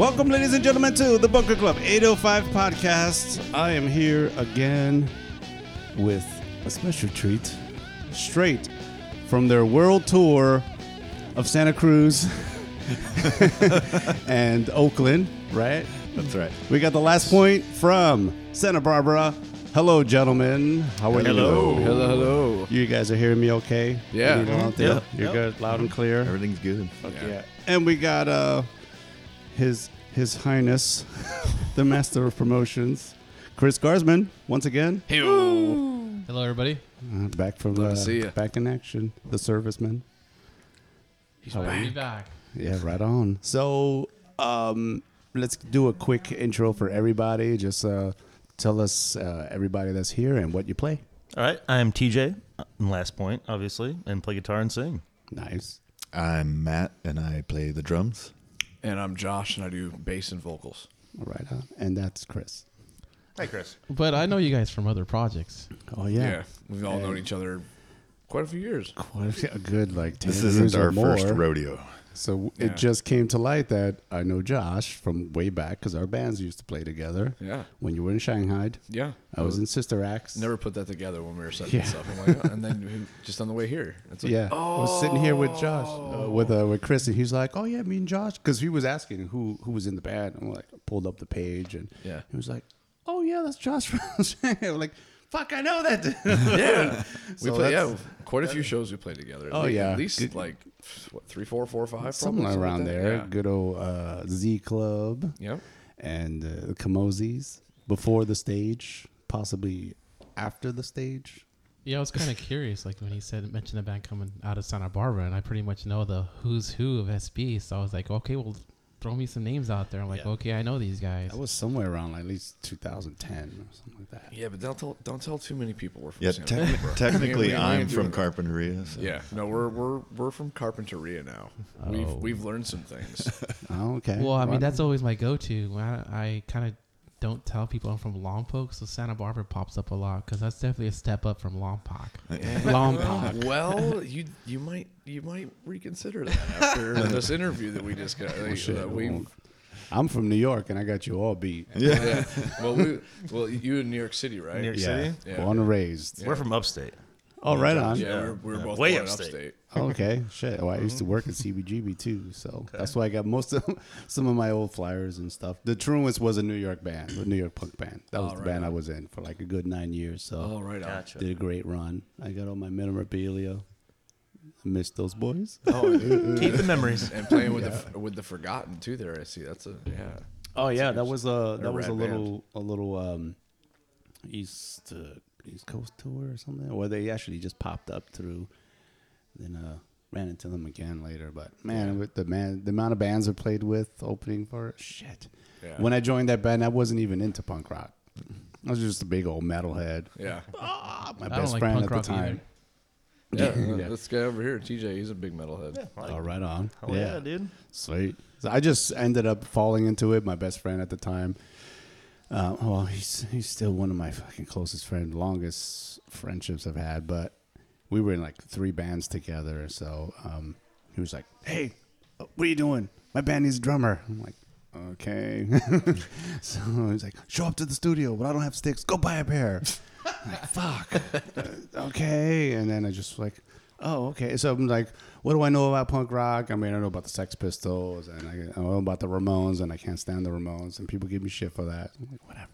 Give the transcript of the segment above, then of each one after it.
Welcome, ladies and gentlemen, to the Bunker Club 805 podcast. I am here again with a special treat straight from their world tour of Santa Cruz and Oakland, right? That's right. We got the last point from Santa Barbara. Hello, gentlemen. How are Hello. you? Hello, hello. Hello. You guys are hearing me okay? Yeah. You know, out there? Yeah. You're Yep. good, loud and clear. Everything's good. Yeah. And we got uh his his highness, the master of promotions, Chris Garsman, once again. Hello, everybody. Uh, back from Love uh, to see ya. back in action. The serviceman. He's back. back. Yeah, right on. So um let's do a quick intro for everybody. Just uh tell us uh, everybody that's here and what you play. All right, I'm TJ, uh, last point, obviously, and play guitar and sing. Nice. I'm Matt, and I play the drums. And I'm Josh, and I do bass and vocals. All right, uh, and that's Chris. Hi, Chris. But I know you guys from other projects. Oh Yeah, yeah. we've all known each other quite a few years. Quite a good like 10 This years isn't or our first more. rodeo. So Yeah. it just came to light that I know Josh from way back because our bands used to play together. Yeah, When you were in Shanghai, yeah. I was in Sister Acts. Never put that together when we were setting Yeah. this up. I'm like, oh, and then we- just on the way here, it's like, Yeah, I was sitting here with Josh, uh, with uh, with Chris, and he's like, "Oh yeah, me and Josh," because he was asking who who was in the band. I'm like, pulled up the page, and Yeah. he was like, "Oh yeah, that's Josh from Shanghai." I'm like, "Fuck, I know that." dude." yeah. we So play, yeah, that's- quite a few shows we played together. At Oh, least- yeah. at least Good. like what three, four, four, five, something probably, around like there. Yeah. Good old uh, Z Club Yep. and uh, the Kamozis before the stage, possibly after the stage. Yeah, I was kind of curious, like when he said mentioned the band coming out of Santa Barbara, and I pretty much know the who's who of SB. So I was like, okay, well, throw me some names out there. I'm like, Yeah. okay, I know these guys. That was somewhere around like, at least 2010 or something like that. Yeah, but don't tell don't tell too many people we're from Yeah, Santa techni- Barbara. technically, We I'm from. Carpinteria. So. Yeah, no, we're we're we're from Carpinteria now. We've Oh. we've learned some things. Oh, okay. well, I mean, Right that's always my go-to. I, I kind of don't tell people I'm from Lompoc, so Santa Barbara pops up a lot because that's definitely a step up from Lompoc. Lompoc. Well, you you might you might reconsider that after this interview that we just got. Like, shit, uh, we, I'm from New York, and I got you all beat. Yeah. yeah. Well, we, well, you in New York City, right? New York Yeah, City? Yeah. born and raised. We're from upstate. Oh, right on. Yeah, we were, we were Yeah. both Way born in upstate. upstate. Okay, shit. Well, I used to work at CBGB too, so that's why I got most of some of my old flyers and stuff. The Truants was a New York band, a New York punk band. That was Oh, the right band I was in for like a good nine years. So Oh, right on. Gotcha. did a great run. I got all my memorabilia. I miss those boys. Oh, Keep the memories. and playing with the with the Forgotten too. There, I see. That's a yeah. Oh yeah, that was a that a was a rad little a little um east uh, East Coast tour or something, or they actually just popped up through. Then uh ran into them again later, but man, with the man the amount of bands I played with opening for shit. Yeah. When I joined that band, I wasn't even into punk rock. I was just a big old metalhead. Yeah. Ah, my I don't best like friend punk at the rock time. Yeah, Yeah. this guy over here, TJ, he's a big metalhead. Oh, right on. Oh, yeah. dude. Sweet. So I just ended up falling into it. My best friend at the time. Uh, well, he's he's still one of my fucking closest friends, longest friendships I've had. But we were in like three bands together. So um, he was like, "Hey, uh, what are you doing? My band needs a drummer." I'm like, "Okay." so he's like, "Show up to the studio, but I don't have sticks. Go buy a pair." I'm like, fuck. Uh, okay. And then I just like, oh, okay. So I'm like, what do I know about punk rock? I mean, I know about the Sex Pistols and I, I know about the Ramones and I can't stand the Ramones and people give me shit for that. I'm like, whatever.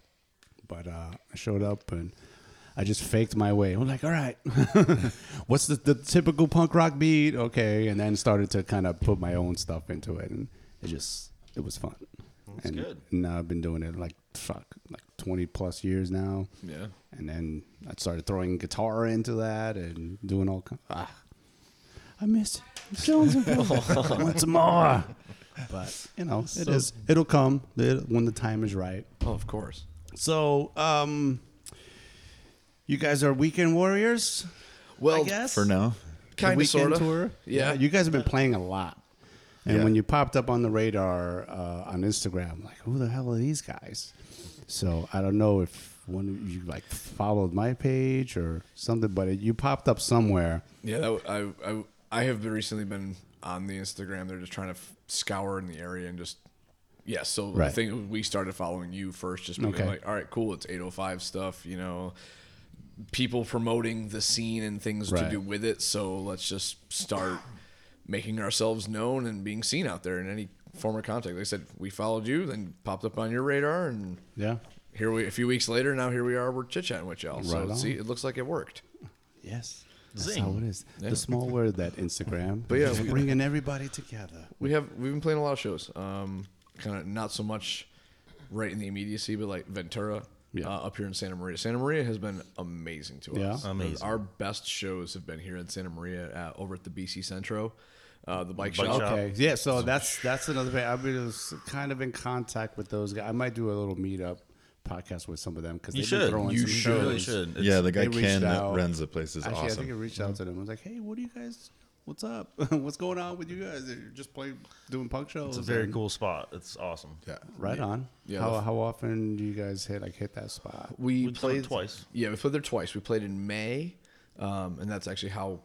But uh, I showed up and I just faked my way. I'm like, all right, what's the, the typical punk rock beat? Okay. And then started to kind of put my own stuff into it. And it just, it was fun. That's and good. now I've been doing it like, fuck, like 20 plus years now Yeah. and then I started throwing guitar into that and doing all kind. Ah, I miss Jonesville. I want some more. But you know, it So- is. It'll come it- when the time is right. Oh, of course. So, um, you guys are weekend warriors. Well, I guess For now. The kind of, weekend sort of. tour. Yeah. you guys have been playing a lot. And Yeah. when you popped up on the radar uh, on Instagram, like, who the hell are these guys? So I don't know if one of you like followed my page or something, but it, you popped up somewhere. Yeah, that, I, I I have been recently been on the Instagram. They're just trying to f- scour in the area and just Yeah, so Right. I think we started following you first, just because Okay. like, all right, cool, it's 805 stuff, you know, people promoting the scene and things to do with it. So let's just start making ourselves known and being seen out there in any form of contact. Like I said, we followed you, then popped up on your radar, and Yeah. here we a few weeks later, now here we are, we're chit chatting with y'all. So Right on. see, it looks like it worked. Yes. That's Zing. how it is. Yeah. The small word that Instagram. But yeah, just we- bringing everybody together. We have we've been playing a lot of shows. Um, kind of not so much right in the immediacy, but like Ventura Yeah. uh, up here in Santa Maria. Santa Maria has been amazing to us. Yeah. Amazing. Our best shows have been here in Santa Maria at, over at the BC Centro, uh, the bike, Bike shop. shop. Okay. Yeah. So that's that's another thing. I've been kind of in contact with those guys. I might do a little meetup podcast with some of them because You they've should. been throwing You some should. You shows. really should. It's- yeah, the guy Ken that runs the place is Actually, I think awesome. I reached out to them. I was like, "Hey, what do you guys? What's up? what's going on with you guys? You're just playing, doing punk shows. It's a very and- cool spot. It's awesome. yeah. Right on. Yeah, how how often do you guys hit like hit that spot? We We've done it played twice. Yeah, we played there twice. We played in May, um, and that's actually how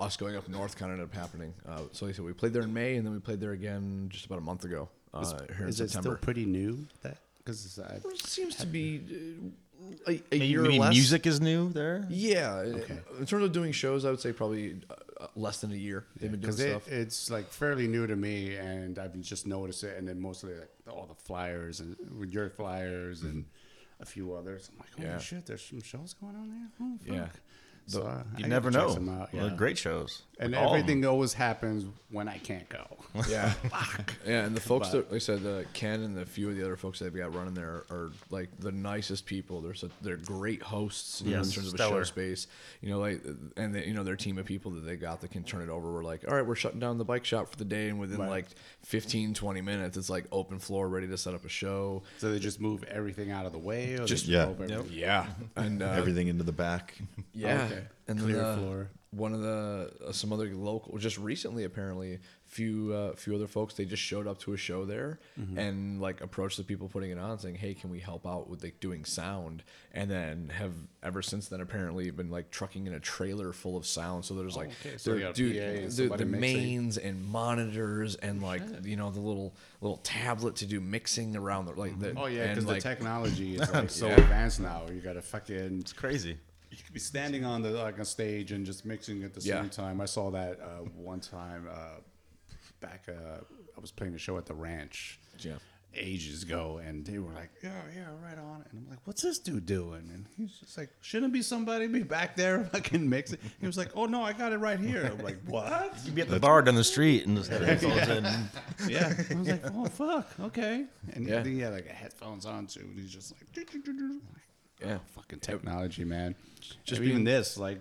us going up north kind of ended up happening. Uh, so like I said, we played there in May, and then we played there again just about a month ago uh, here in Is it September. still pretty new? That because It seems to be uh, a, a Maybe, year maybe less. music is new there. Yeah, okay. in terms of doing shows, I would say probably uh, less than a year. They've been doing because it, stuff. it's like fairly new to me, and I've just noticed it, and then mostly like all the flyers and with your flyers and a few others. I'm like, holy Yeah. shit, there's some shows going on there. Oh, fuck. Yeah. So uh, You I never know. some out, Well, yeah. great shows. And Like all of 'em. everything always happens when I can't go. Yeah, yeah, and the folks But- that like I said, uh, Ken and the few of the other folks they've got running there are like the nicest people. They're so, they're great hosts you know, in Yes, terms of a stellar. show space. You know, like and they, you know their team of people that they got that can turn it over. We're like, all right, we're shutting down the bike shop for the day, and within Right. like 15, 20 minutes, it's like open floor, ready to set up a show. So they just move everything out of the way, or Just- they Yeah. move? Yeah, and uh, Everything into the back. Yeah, Okay. and then uh, floor. One of the uh, some other local, just recently apparently, few uh, few other folks they just showed up to a show there Mm-hmm. and like approached the people putting it on, saying, "Hey, can we help out with like doing sound?" And then have ever since then apparently been like trucking in a trailer full of sound. So there's like, Oh, okay. So there- you got a dude, PA the, the mains and monitors and like you know the little little tablet to do mixing around the like the Oh yeah, because like, the technology is like so Yeah. advanced now. You got to fucking It's crazy. You could be standing on the like a stage and just mixing at the Yeah. same time. I saw that uh, one time uh, back. Uh, I was playing a show at the ranch yeah. ages ago, and they were like, "Yeah, yeah, right on." And I'm like, "What's this dude doing?" And he's just like, "Shouldn't be somebody be back there fucking mixing?" He was like, "Oh no, I got it right here." I'm like, "What?" You'd be at the bar down the street and just have headphones in. Yeah, I was like, "Oh fuck, okay." And Yeah. he had like headphones on too, and he's just like, Yeah. fucking technology, man. Just Just being- even this, like,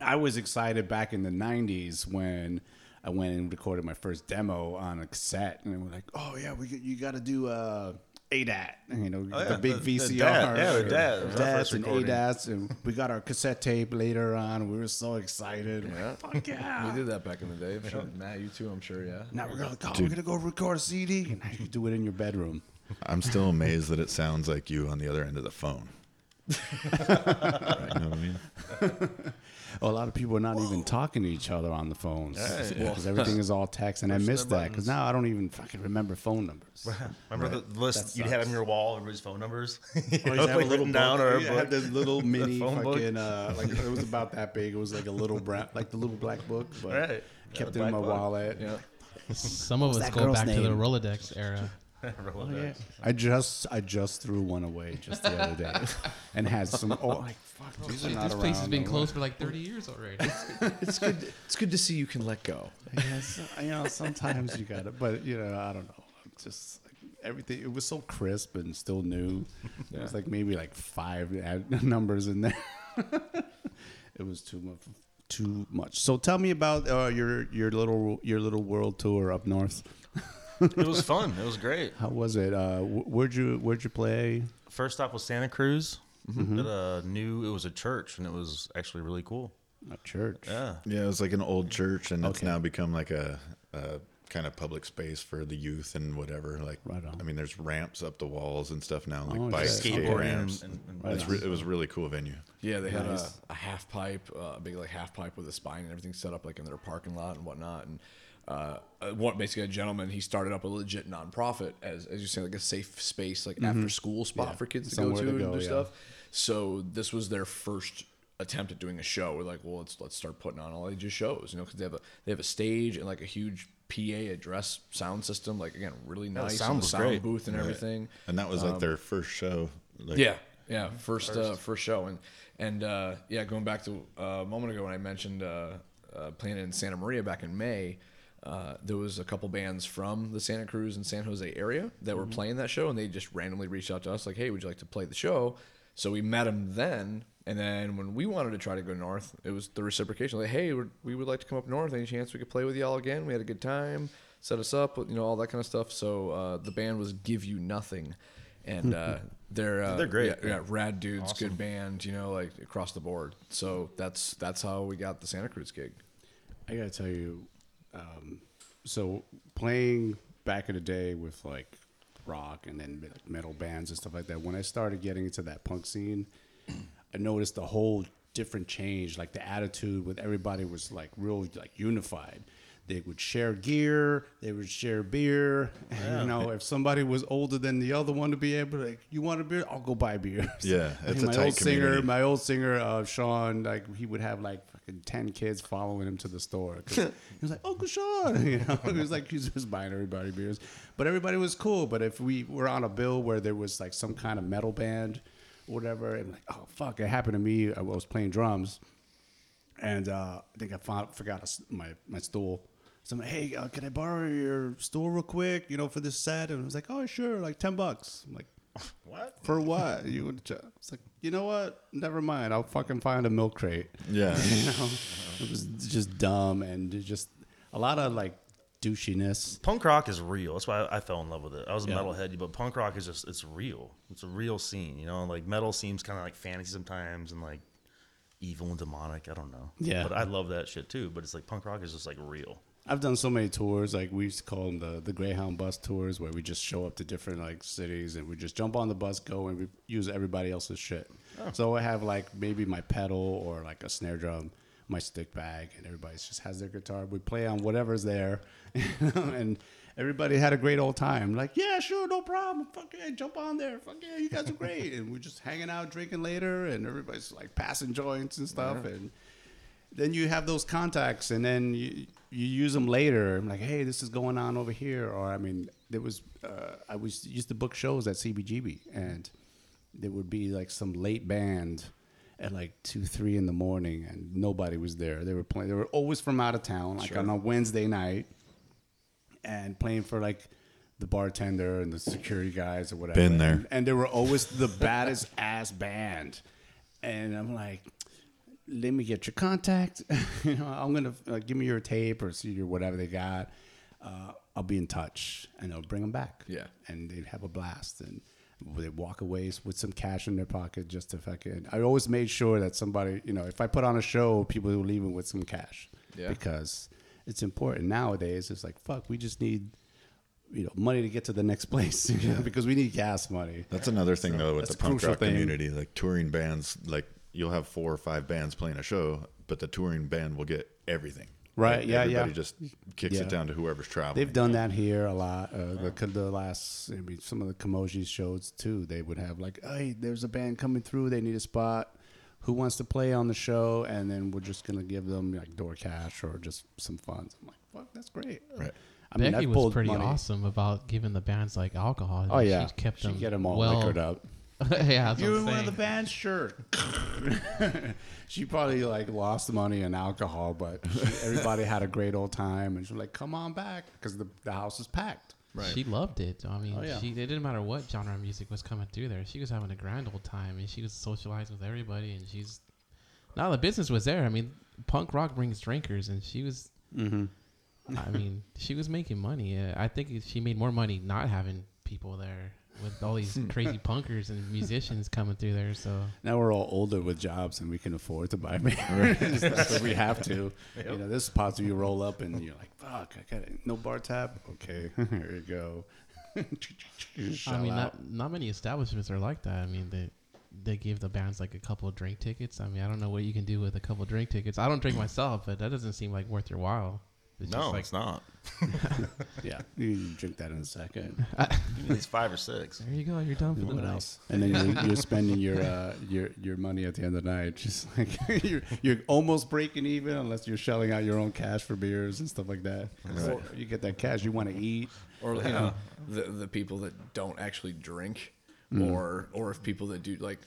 I was excited back in the '90s when I went and recorded my first demo on a cassette, and they were like, "Oh yeah, we you got to do uh, ADAT, you know, Oh, the yeah, big the- the VCR, DAT, yeah, the DAT was our DATs first and recording. ADATs, and we got our cassette tape later on. We were so excited. Yeah. Fuck yeah! We did that back in the day. I'm sure, Matt, you too, I'm sure, yeah. Now we're gonna go. We're gonna go record a CD, and now you can do it in your bedroom. I'm still amazed that it sounds like you on the other end of the phone. You know what I mean? Well, a lot of people are not even talking to each other on the phones Right. because everything is all text, and I Pushing miss that because now I don't even fucking remember phone numbers. Remember the list you'd have on your wall, everybody's phone numbers? You know, you have a little down or a you had book. this little mini phone book. fucking uh, like it was about that big. It was like a little brown, like the little black book, but Right. kept Yeah, it in my book. wallet. Yeah. Some of us go girl's back to the? Rolodex era. Oh, yeah. I just I just threw one away just the other day, and had some. Oh, like fuck, these are not this place has been no closed for like 30 years already. It's good. It's good to see you can let go. more. Yes, you know sometimes you got it, but you know I don't know. Just everything, it was so crisp and still new. It was like maybe like five ad- numbers in there. it was too much. Too much. So tell me about uh, your your little your little world tour up north. It was fun. It was great. How was it? Uh, where'd you where'd you play? First stop was Santa Cruz. Mm-hmm. At a new, it was a church, and it was actually really cool. A church. Yeah. Yeah, it was like an old church, and it's now become like a, a kind of public space for the youth and whatever. Like, Right on. I mean, there's ramps up the walls and stuff now, like Oh, bike skate Skateboarding ramps. and, and, and Right It's on. re- it was a really cool venue. Yeah, they had Nice. a, a half pipe, uh, a big like half pipe with a spine and everything set up like in their parking lot and whatnot. And uh, uh, one basically a gentleman. He started up a legit nonprofit as as you say, like a safe space, like after school spot Mm-hmm. Yeah. for kids to Somewhere go to to and do yeah. stuff. So this was their first attempt at doing a show. We're like, well, let's let's start putting on all ages shows, you know, because they have a they have a stage and like a huge PA address sound system, like again, really the nice, sound and the was sound great. booth and Right. everything. And that was like their first show. Like, Yeah, yeah, first uh, first show, and and uh, yeah, going back to uh, a moment ago when I mentioned uh, uh, playing in Santa Maria back in May, uh, there was a couple bands from the Santa Cruz and San Jose area that were playing that show, and they just randomly reached out to us like, "Hey, would you like to play the show?" So we met them then, and then when we wanted to try to go north, it was the reciprocation. Like, "Hey, we're, we would like to come up north. Any chance we could play with y'all again? We had a good time." Set us up, you know, all that kind of stuff. So uh, the band was Give You Nothing, and uh, they're uh, They're great. yeah, yeah, rad dudes, good band, you know, like across the board. So that's that's how we got the Santa Cruz gig. I gotta tell you, um, so playing back in the day with like rock and then metal bands and stuff like that. When I started getting into that punk scene, I noticed the whole different change. Like the attitude with everybody was like real like unified. They would share gear. They would share beer. And, you know, if somebody was older than the other one to be able to, like, you want a beer? I'll go buy beer. Yeah, it's a my tight old singer, my old singer, uh, Sean, like he would have like fucking ten kids following him to the store. he was like Uncle Sean, you know. He was like he was just buying everybody beers, but everybody was cool. But if we were on a bill where there was like some kind of metal band, or whatever, and like oh fuck, it happened to me. I was playing drums, and uh, I think I found, forgot a my my stool. So I'm like, hey, uh, can I borrow your stool real quick? You know, for this set. And I was like, oh sure, like ten bucks. I'm like. What? For what? You would. ju- It's like you know what? Never mind. I'll fucking find a milk crate. Yeah. You know, it was just dumb and just a lot of like douchiness. Punk rock is real. That's why I, I fell in love with it. I was a Yeah. metalhead, but punk rock is just it's real. It's a real scene. You know, like metal seems kind of like fantasy sometimes and like evil and demonic. I don't know. Yeah. But I love that shit too. But it's like punk rock is just like real. I've done so many tours. Like we used to call them the the Greyhound bus tours, where we just show up to different like cities and we just jump on the bus, go and we use everybody else's shit. Oh. So I have like maybe my pedal or like a snare drum, my stick bag, and everybody just has their guitar. We play on whatever's there, and everybody had a great old time. Like, yeah, sure, no problem. Fuck yeah, jump on there. Fuck yeah, you guys are great. and we're just hanging out, drinking later, and everybody's like passing joints and stuff, and then you have those contacts and then you, you use them later I'm like hey this is going on over here or i mean there was uh, i was used to book shows at cbgb and there would be like some late band at like two three in the morning and nobody was there. They were playing they were always from out of town like on a wednesday night and playing for like the bartender and the security guys or whatever. Been there. and, and they were always the baddest ass band. And i'm like let me get your contact. you know, I'm gonna uh, give me your tape or see your whatever they got. Uh, I'll be in touch, and I'll bring them back. Yeah. and they'd have a blast, and they walk away with some cash in their pocket just to fucking. I always made sure that somebody, you know, if I put on a show, people were leaving with some cash. Yeah. because it's important nowadays. It's like fuck, we just need. You know, money to get to the next place you know, because we need gas money. That's another thing though with the punk rock thing. community. Like touring bands, like you'll have four or five bands playing a show, but the touring band will get everything. Right, Like, yeah, Everybody yeah. just kicks Yeah. it down to whoever's traveling. They've done that here a lot. Uh, the, the last, I mean, some of the Kamoji shows too. They would have like, hey, there's a band coming through. They need a spot. Who wants to play on the show? And then we're just gonna give them like door cash or just some funds. I'm like, fuck, that's great. Right. I mean, Becky I've was pretty money. awesome about giving the bands like alcohol. Oh yeah, she kept She'd them get them all well. liquored up. yeah, that's what You I'm were one of the saying. band's shirt. she probably like lost money in alcohol, but she, everybody had a great old time, and she was like, "Come on back," because the the house is packed. Right. She loved it. I mean, Oh, yeah. she it didn't matter what genre of music was coming through there. She was having a grand old time, and she was socializing with everybody. And she's now the business was there. I mean, punk rock brings drinkers, and she was. Mm-hmm. I mean, she was making money. Uh, I think she made more money not having people there with all these crazy punkers and musicians coming through there. So Now we're all older with jobs and we can afford to buy beer. so we have to. You know, this spots you roll up and you're like, fuck, I got it. No bar tab? Okay, here you go. I mean, out. not not many establishments are like that. I mean, they they give the bands like a couple of drink tickets. I mean, I don't know what you can do with a couple of drink tickets. I don't drink myself, but that doesn't seem like worth your while. It's No, just like, it's not. Yeah, you can drink that in a second. Give me at least five or six. there you go. You're done for the What night. else? And then you're, you're spending your uh, your your money at the end of the night. Just like you're you're almost breaking even unless you're shelling out your own cash for beers and stuff like that. So you get that cash you want to eat. or you know the the people that don't actually drink, Mm. or or if people that do like.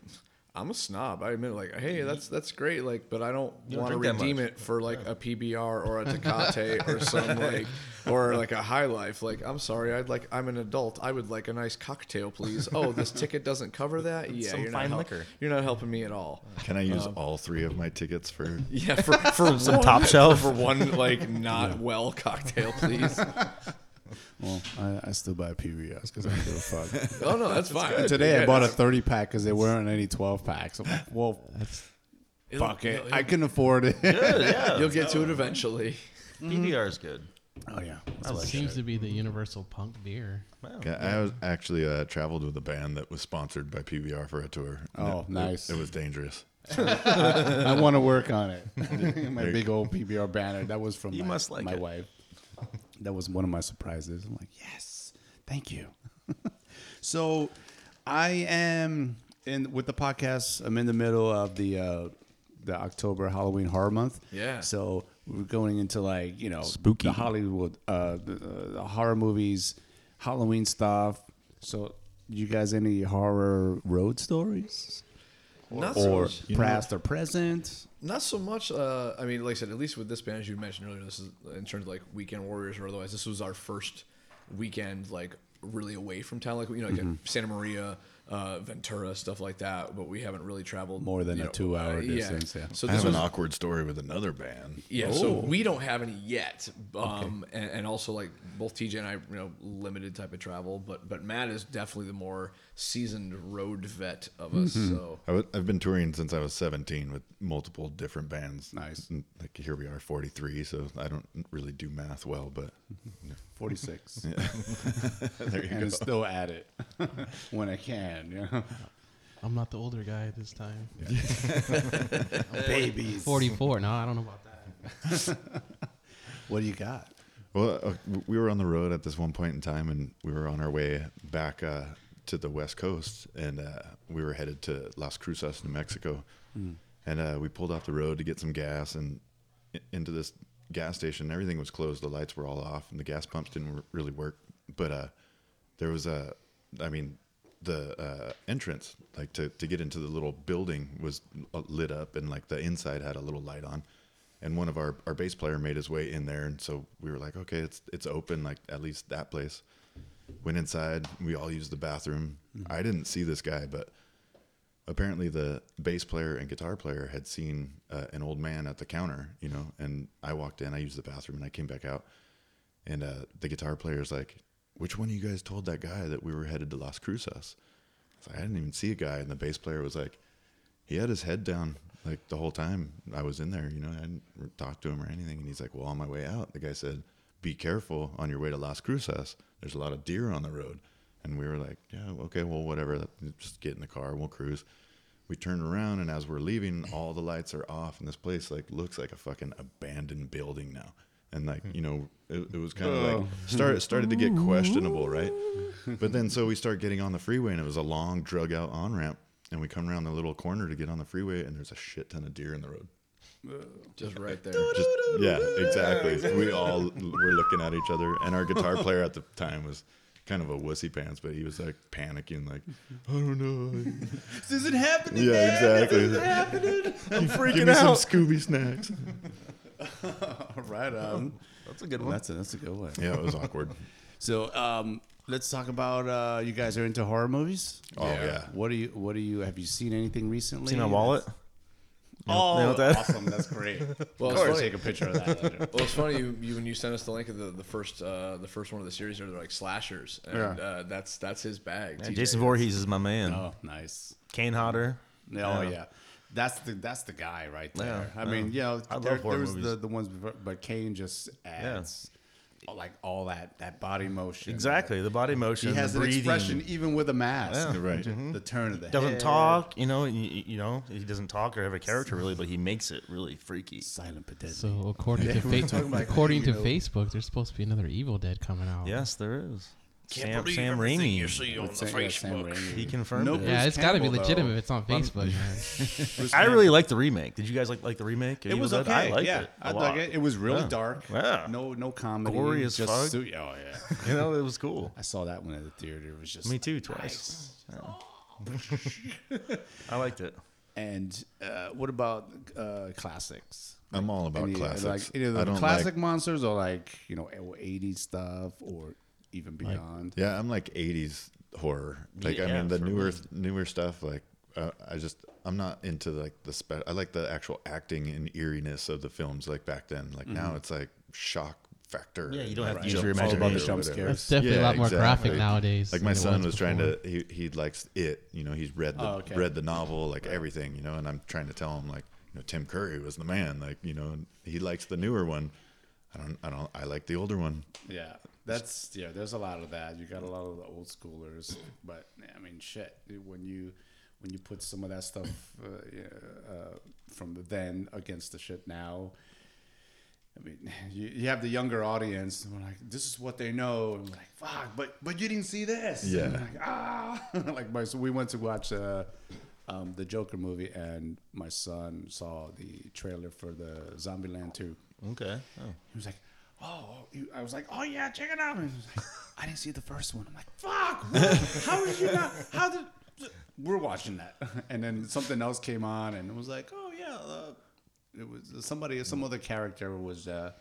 I'm a snob. I admit, like, hey, mm-hmm. that's that's great, like, but I don't want to redeem it for like a PBR or a Tecate or some like, or like a High Life. Like, I'm sorry, I'd like, I'm an adult. I would like a nice cocktail, please. Oh, this ticket doesn't cover that. Yeah, Some you're fine not liquor. You're not helping me at all. Can I use um, all three of my tickets for? Yeah, for for Some one, top shelf. for one like not well cocktail, please. Well, I, I still buy PBS because I don't give a fuck. Oh no, that's fine. Today I Yeah, bought a it's- 30 pack because there weren't any 12 packs. I'm like, well, it'll- fuck it. it'll- I can afford it. Good, yeah. You'll get to it eventually. PBR is good. oh yeah. I It like seems it. to be the universal punk beer. Yeah, I was actually uh, traveled with a band that was sponsored by PBR for a tour. and Oh, it- nice. It, was dangerous. I want to work on it. my big old PBR banner. That was from You my, must like my it. wife. That was one of my surprises. I'm like, yes, thank you. so, I am in with the podcast. I'm in the middle of the uh, the October Halloween horror month. Yeah. So we're going into like you know Spooky. the Hollywood uh, the, uh, the horror movies, Halloween stuff. So, you guys any horror road stories? Not so or much. past or present. Not so much. Uh, I mean, like I said, at least with this band, as you mentioned earlier, this is in terms of like weekend warriors or otherwise. This was our first weekend, like really away from town, like you know, like Mm-hmm. Santa Maria, uh, Ventura, stuff like that. But we haven't really traveled More than you a know, two-hour uh, distance, yeah. So I this have was an awkward story with another band. Yeah, so we don't have any yet, um, and, and also like both TJ and I, you know, limited type of travel, but but Matt is definitely the more seasoned road vet of us. Mm-hmm. So I w- I've been touring since I was 17 with multiple different bands. Nice. And, like here we are, 43. So I don't really do math well, but 46. there you and go. still at it when I can. You know? I'm not the older guy this time. Babies. 44. No, I don't know about that. What do you got? Well, uh, we were on the road at this one point in time, and we were on our way back uh, to the West Coast, and uh, we were headed to Las Cruces, New Mexico. And uh, we pulled off the road to get some gas, and into this gas station. Everything was closed; the lights were all off, and the gas pumps didn't r- really work. But uh, there was a, I mean, the uh, entrance, like to to get into the little building, was uh, lit up, and like the inside had a little light on and one of our, our bass player made his way in there and so we were like okay it's it's open like at least that place went inside we all used the bathroom i didn't see this guy but apparently the bass player and guitar player had seen uh, an old man at the counter you know and i walked in i used the bathroom and i came back out and uh, the guitar player's like which one of you guys told that guy that we were headed to las cruces I, like, I didn't even see a guy and the bass player was like he had his head down like the whole time I was in there. You know, I didn't talk to him or anything. And he's like, "Well, on my way out, the guy said, be careful on your way to Las Cruces. There's a lot of deer on the road." And we were like, "Yeah, okay, well, whatever. Just get in the car. We'll cruise." We turned around, and as we're leaving, all the lights are off, and this place like looks like a fucking abandoned building now. And like you know, it, it was kind of like oh. started started to get questionable, right? But then so we start getting on the freeway, and it was a long drug out on ramp. And we come around the little corner to get on the freeway, and there's a shit ton of deer in the road. just right there. Just yeah, exactly. We all were looking at each other, and our guitar player at the time was kind of a wussy pants, but he was like panicking, like I don't know. This isn't happening. Yeah, exactly. I'm freaking Give me some Scooby snacks. right on. That's a good one. that's a that's a good one. Yeah, it was awkward. So, um, let's talk about uh, you guys are into horror movies. Oh yeah. What do you What do you have you seen anything recently? See my wallet? Oh, Nailed that. awesome! That's great. Well, of it's course, take a picture of that. Later. Well, it's funny you, you when you sent us the link of the, the first uh, the first one of the series, they're like slashers, and Yeah. uh, that's that's his bag. Yeah, Jason Voorhees is my man. Oh, nice. Kane Hodder. Oh Yeah. yeah, that's the that's the guy right there. Yeah, I yeah. mean, you know, I love there, horror there was movies. the the ones, before, but Kane just adds like all that that body motion. exactly the body motion. He has the an breathing. expression even with a mask. Yeah. Mm-hmm. Right. The turn of the Doesn't head. talk, you know. You, you know, he doesn't talk or have a character really, but he makes it really freaky. Silent but deadly. So according to we were fa- according to know- Facebook, there's supposed to be another Evil Dead coming out. Yes, there is. Can't Sam, believe Sam everything Raimi. you see on the Sam- yeah, Sam Facebook. Raimi. He confirmed No it. Yeah, Bruce it's got to be Campbell, legitimate though. if it's on Facebook, man. Bruce I Campbell. really like the remake. Did you guys like like the remake? It Evil was Dead? okay. I liked yeah, it. a I lot. dug it. It was really Yeah. dark. Yeah. No, no comedy. Gory as just fuck. su- oh yeah. You know, it was cool. I saw that one at the theater. It was just Me too, twice. Yeah. I liked it. And uh, what about uh, classics? I'm all about Any, classics. Like either I the don't classic like- monsters or like you know 80s stuff or even beyond. Yeah, I'm like '80s horror. Like I Yeah, mean, the for newer me. newer stuff. Like uh, I just I'm not into like the spe- I like the actual acting and eeriness of the films. Like back then. Like now it's like shock factor. Yeah, you don't have to use your jump All about the imagination. jump whatever. scares. That's definitely a lot more graphic exactly. nowadays. Like than my it son was was trying before. to he he likes it. You know, he's read the Oh, okay. read the novel, like everything. You know, and I'm trying to tell him like you know Tim Curry was the man. Like you know, and he likes the newer one. I don't I don't I like the older one. Yeah, that's yeah. There's a lot of that. You got a lot of the old schoolers, but I mean, shit. When you when you put some of that stuff uh, uh, from then against the shit now, I mean, you, you have the younger audience. And we're like, this is what they know, and we're like, fuck, but but you didn't see this. Yeah. Like ah, like my so we went to watch. Uh, um, the Joker movie, and my son saw the trailer for the Zombieland 2. Okay. Oh. He was like, "Oh," I was like, "Oh yeah, check it out." And was like, "I didn't see the first one." I'm like, "Fuck! what? How did you not? How did?" We're watching that, and then something else came on, and it was like, "Oh yeah." Uh, it was somebody, some other character was. Uh,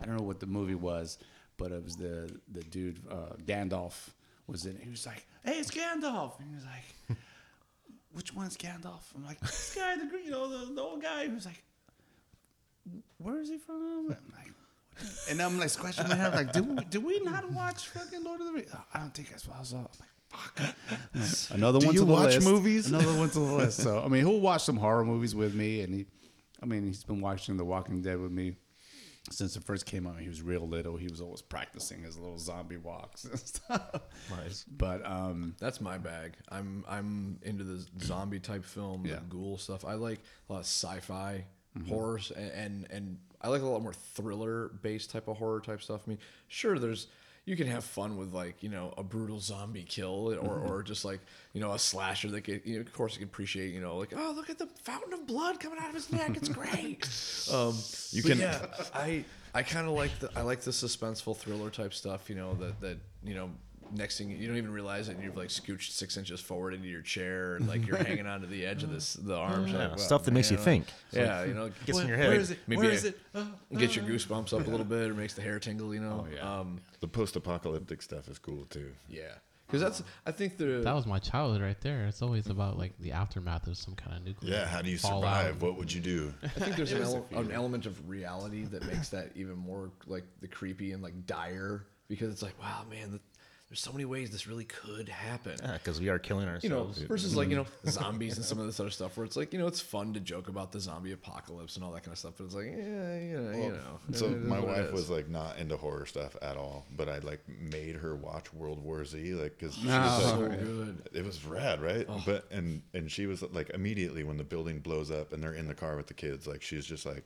I don't know what the movie was, but it was the the dude uh, Gandalf was in it. He was like, "Hey, it's Gandalf," and he was like. Which one's Gandalf? I'm like, this guy, the green, you know, the, the old guy. He was like, where is he from? I'm like, and I'm like scratching my head, like, do we, did we not watch fucking Lord of the Rings? I don't think I saw. I'm like, fuck. Another Do one you to the watch list. movies? Another one to the list. So I mean, he'll watch some horror movies with me, and he, I mean, he's been watching The Walking Dead with me since it first came out. He was real little. He was always practicing his little zombie walks and stuff. Nice. But um, That's my bag. I'm I'm into the zombie type film, Yeah. the ghoul stuff. I like a lot of sci-fi horrors, and, and and I like a lot more thriller based type of horror type stuff. I mean, sure, there's you can have fun with like you know a brutal zombie kill or or just like you know a slasher that get you know of course you can appreciate you know like oh look at the fountain of blood coming out of his neck. It's great. Um You can- yeah I I kind of like the I like the suspenseful thriller type stuff you know that that you know next thing you don't even realize it and you've like scooched six inches forward into your chair and like you're hanging onto the edge of this the arms Yeah, like, well, stuff that makes you man, think. yeah you know Gets in your head. is it? Maybe Where I- is it? Oh, get your goosebumps up a little bit or makes the hair tingle you know yeah. um The post-apocalyptic stuff is cool too. yeah because that's I think the That was my childhood right there. It's always about like the aftermath of some kind of nuclear. Yeah, how do you fallout. survive? What would you do? I think there's an, There's ele- an element of reality that makes that even more like the creepy and like dire because it's like wow man the, there's so many ways this really could happen Yeah, because we are killing you know ourselves. versus like you know zombies and some of this other stuff where it's like you know it's fun to joke about the zombie apocalypse and all that kind of stuff but it's like yeah you know, you know So my wife was like not into horror stuff at all, but I like made her watch World War Z, like because No. Ah, so Okay. good it was rad, right? But and and she was like immediately when the building blows up and they're in the car with the kids, like she's just like,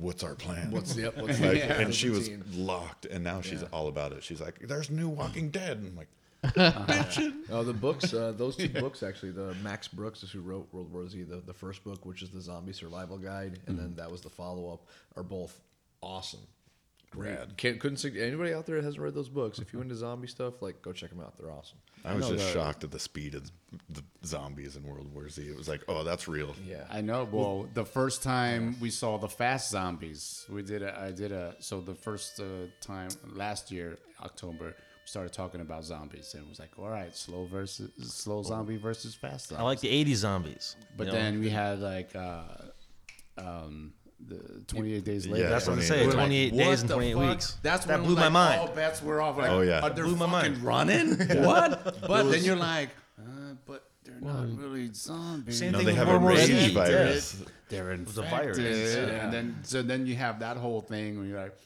"What's our plan?" what's the what's like, Yeah. and she was routine? locked, and now she's Yeah. all about it. She's like, "There's new Walking uh-huh. Dead," and I'm like, Oh, the books, uh, those two books actually, the Max Brooks is who wrote World War Z, the, the first book, which is the zombie survival guide, and then mm. that was the follow up, are both awesome. Great. Rad. Can't, couldn't sig- anybody out there that hasn't read those books, if you into zombie stuff, like go check them out. They're awesome. I was know just that- shocked at the speed of the zombies in World War Z. It was like, "Oh, that's real." Yeah. I know. Well, the first time we saw the fast zombies, we did a. I did a. So the first uh, time last year, October, we started talking about zombies, and it was like, all right, slow versus slow zombie versus fast zombie. I like the '80s zombies. But you know? then we had like, uh, um, the 28 days later. Yeah, that's what I'm 28 saying. We're like, 28 What days and the 28 fuck? weeks. That's that when blew like, my mind. All bets were off. Like, Oh, yeah. are they Blew my fucking mind. running? what? But then you're like, uh, but they're not really zombies. Same No, thing they with have a World War rage Z. virus. They're was a infected, virus. Yeah. and then so then you have that whole thing where you're like,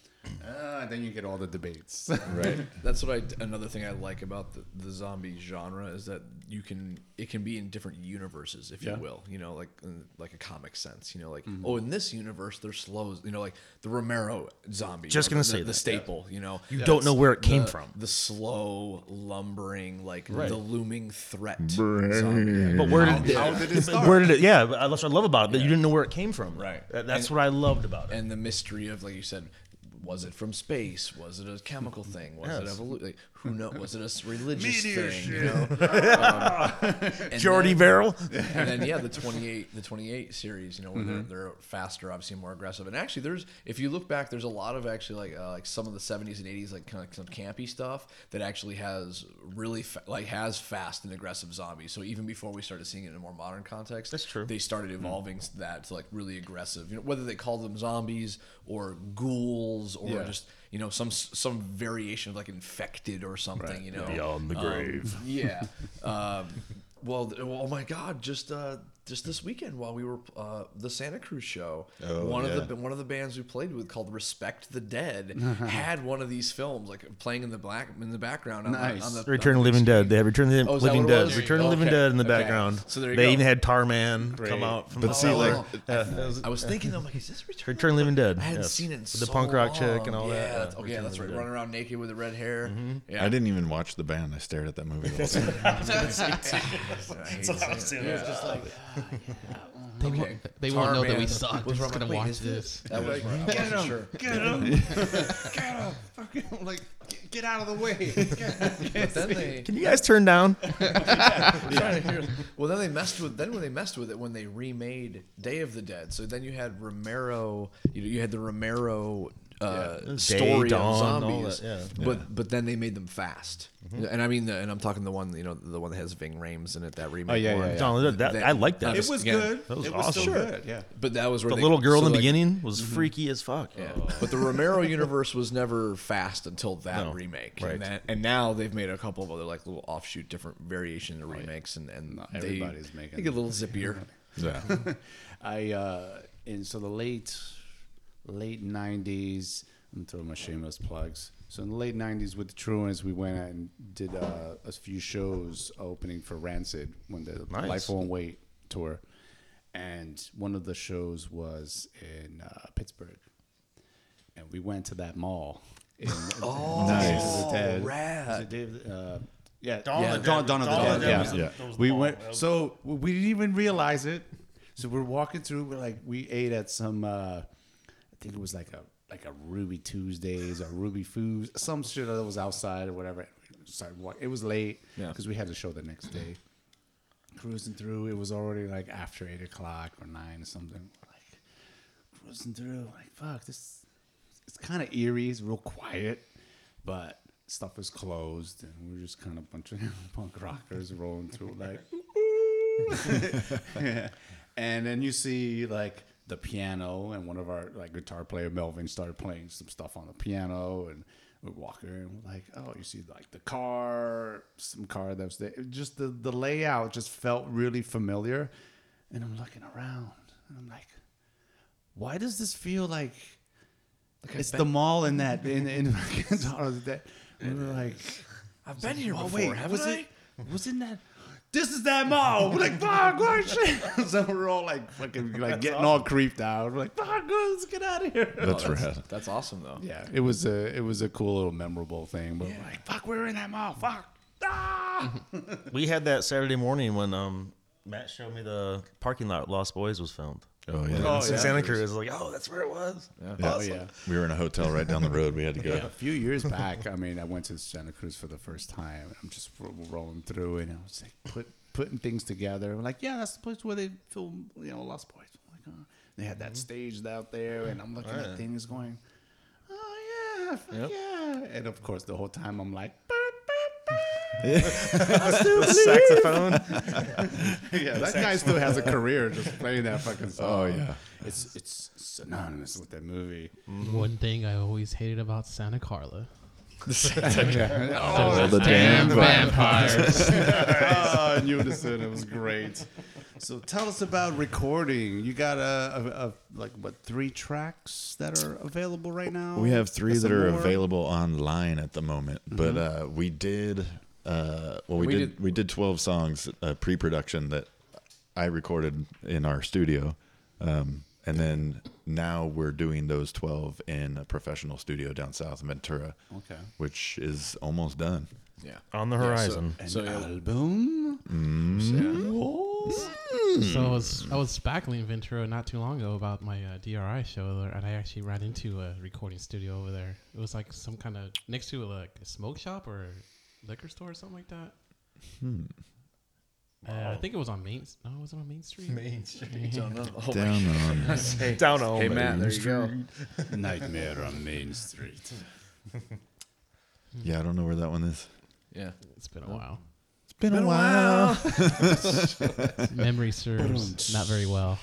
Uh, then you get all the debates. right that's what i another thing i like about the, the zombie genre is that you can it can be in different universes if Yeah. you will you know like in, like a comic sense you know like oh in this universe they're slow you know like the romero zombie Just gonna the, say the that. staple you know You don't know where it came the- from. the slow lumbering like Right. the looming threat zombie. But where How- did, how did it start? Where did it? Yeah, that's what I love about it. That you didn't know where it came from. Right. That- that's And- what I loved about it. and the mystery of like you said was it from space was it a chemical thing was it Yes. evolu- like who knows was it a religious Meteor thing shit. you know um, and Jordy then- Verrill. and then yeah the 28 the 28 series you know where Mm-hmm. they're, they're faster obviously more aggressive and actually there's if you look back there's a lot of actually like uh, like some of the 70s and 80s like kind of some campy stuff that actually has really fa- like has fast and aggressive zombies so even before we started seeing it in a more modern context That's true. they started evolving s that to like really aggressive you know whether they call them zombies or ghouls or Yeah. just you know some some variation of like infected or something Right. you know Beyond the Um, grave. yeah. Um, well, oh my God! Just uh, just this weekend while we were uh, the Santa Cruz show, Oh, one yeah. of the one of the bands we played with called Respect the Dead uh-huh. had one of these films like playing in the black in the background. On Nice. The, on the, Return of the the Living screen. Dead. They had Return of the Oh, Living Dead. was? Return of the Living Okay. Dead in the Okay. background. So there you they go. even had Tarman Great. come out from But the see, Oh, like, uh, Yeah, that was- I was thinking, I'm like, is this Return? Return of the Living Dead. I hadn't yes. seen it in With so the punk rock chick and all yeah, that. That's, oh, yeah, that's right. the Running around naked with the red hair. Mm-hmm. Yeah. I didn't even watch the band. I stared at that movie. The whole time. I hate saying it. It was just like They, Okay. won't, they won't know that we suck. They're was just gonna with- watch is this. That was right. Get I wasn't him. sure. Get him. get him. Fucking, like, get, get out of the way. But then they Can you guys turn down? trying to. Well, then they messed with. Then when they messed with it, when they remade Day of the Dead, so then you had Romero. You know, you had the Romero uh, Day, story Dawn, of zombies. that, yeah. Mm-hmm. But but then they made them fast, and I mean, the, and I'm talking the one you know the one that has Ving Rhames in it. That remake. Oh, yeah, one. yeah, yeah. John, that, that- I like that. It it was again, good. that was it was awesome. still Sure. good. Yeah. But that was where the they- little girl so, in the like, beginning was freaky as fuck. Yeah. But the Romero universe was never fast until that No. remake. Right. And, that, and now they've made a couple of other like little offshoot different variation of remakes and, and Not they, everybody's they making get a little zippier. yeah. I uh in so the late late nineties I'm throwing my shameless plugs. So in the late nineties with the Truants we went out and did uh, a few shows opening for Rancid when the Nice. Life Won't Wait tour. And one of the shows was in uh, Pittsburgh. And we went to that mall. In, oh, Nice. Dead. rad. Was uh, yeah, Dawn yeah, of the Dawn, Dead. Dawn of Dawn of the Dead Yeah, Yeah. we went. mall. That was- So we didn't even realize it. So we're walking through. We're like, we ate at some. I think it was like a like a Ruby Tuesdays or Ruby Foods, some shit that was outside or whatever. We started walk- It was late Yeah. because we had the show the next day. Cruising through, it was already like after eight o'clock or nine or something. Like cruising through, like fuck this. It's kind of eerie. It's real quiet, but stuff is closed, and we're just kind of a bunch of punk rockers rolling through like. Yeah. And then you see like the piano, and one of our like guitar player Melvin started playing some stuff on the piano, and we're walking, and we're like, oh, you see like the car, some car that was there. It Just the the layout just felt really familiar, and I'm looking around, and I'm like, why does this feel like? it's the mall in that in in that. We were like, I've been here oh before, wait, haven't was I? it? Wasn't that? This is that mall. We're like, fuck, what shit? so we're all like, fucking, like getting all creeped out. We're like, fuck, let's get out of here. That's Oh, that's, rad. that's awesome though. Yeah, it was a, it was a cool little memorable thing. But we're like, fuck, we're in that mall. Fuck. Ah! We had that Saturday morning when um, Matt showed me the parking lot Lost Boys was filmed. Oh yeah. Oh, in yeah. Santa Cruz. Like, oh, that's where it was. Oh yeah. We were in a hotel right down the road. We had to go. A few years back, I mean, I went to Santa Cruz for the first time. and I'm just rolling through, and I was like, put putting things together. I'm like, yeah, that's the place where they film, you know, Lost Boys. I'm like, oh. They had that stage out there, and I'm looking Mm-hmm. Oh, yeah. at things going, oh yeah, fuck Yep. yeah. And of course, the whole time I'm like, Saxophone. yeah, that guy still has a career just playing that fucking song. Oh, yeah. it's it's synonymous with that movie. One thing I always hated about Santa Carla. oh, the damn vampires. oh in unison. It was great. So tell us about recording. You got a, a, a like what three tracks that are available right now? We have three Got that are more? available online at the moment, but uh, we did. Uh, well, we, We did, did- We did twelve songs uh, pre-production that I recorded in our studio, um, and then now we're doing those twelve in a professional studio down south in Ventura, Okay. which is almost done. Yeah. On the Yeah, so- horizon. An So, yeah. album. So I was I was spackling Ventura not too long ago about my uh, DRI show, there, and I actually ran into a recording studio over there. It was like some kind of next to like a smoke shop or a liquor store or something like that. Hmm. Uh, I think it was on Main. No, was it on Main Street? Main Street. Don't. Oh Down on. Hey, Down on hey Main Matt, there you go. Nightmare on Main Street. Yeah, I don't know where that one is. Yeah. It's been a while. It's been, a while. Memory serves not very well.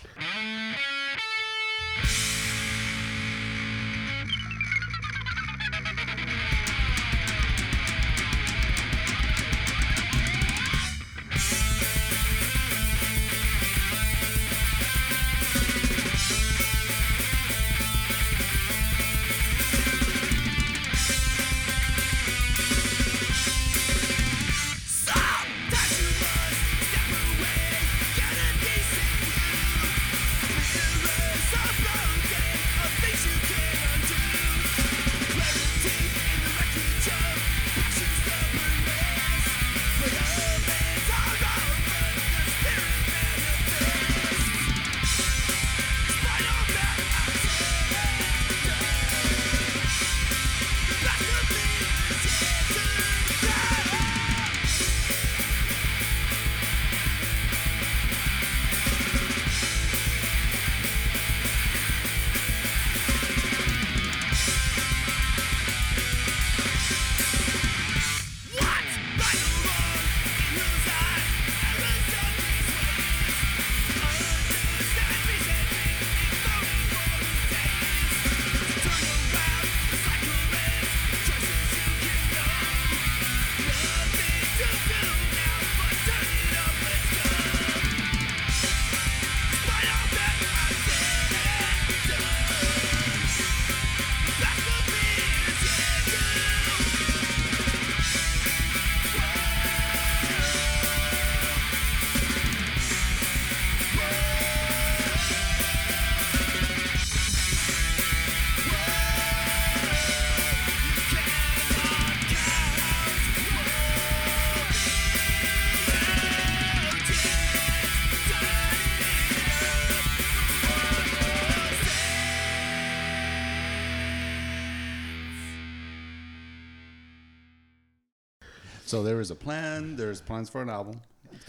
So there is a plan. There's plans for an album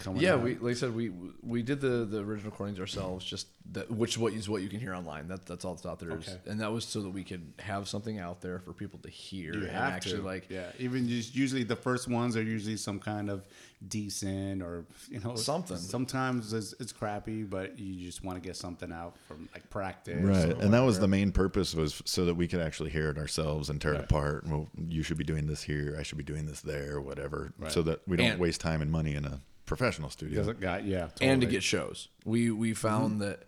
coming. Yeah, out. we like I said, we we did the the original recordings ourselves, just that, which what is what you can hear online. That that's all that's out there is, Okay. and that was so that we could have something out there for people to hear You and have actually to. like yeah. Even just usually the first ones are usually some kind of decent or you know Something. Sometimes it's, it's crappy, but you just want to get something out from like practice. Right, or and that was the main purpose was so that we could actually hear it ourselves and tear Right. it apart. Well, you should be doing this here. I should be doing this there, whatever, Right. so that we don't And- waste time and money in a professional studio. Because it got yeah, and to get shows. We we found that.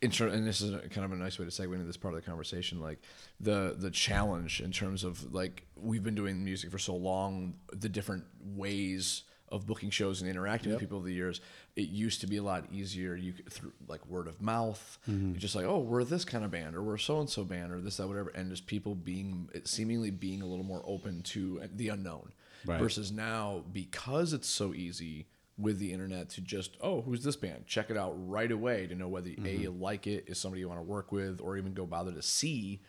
In ter- and this is a, kind of a nice way to segue into this part of the conversation. Like the the challenge in terms of like we've been doing music for so long, the different ways of booking shows and interacting with people over the years. It used to be a lot easier. You could, through like word of mouth, Mm-hmm. Just like, oh, we're this kind of band, or we're so and so band, or this that whatever, and just people being seemingly being a little more open to the unknown. Right. Versus now, because it's so easy with the internet to just, oh, who's this band? Check it out right away to know whether A, you Mm-hmm. like it, is somebody you want to work with, or even go bother to see.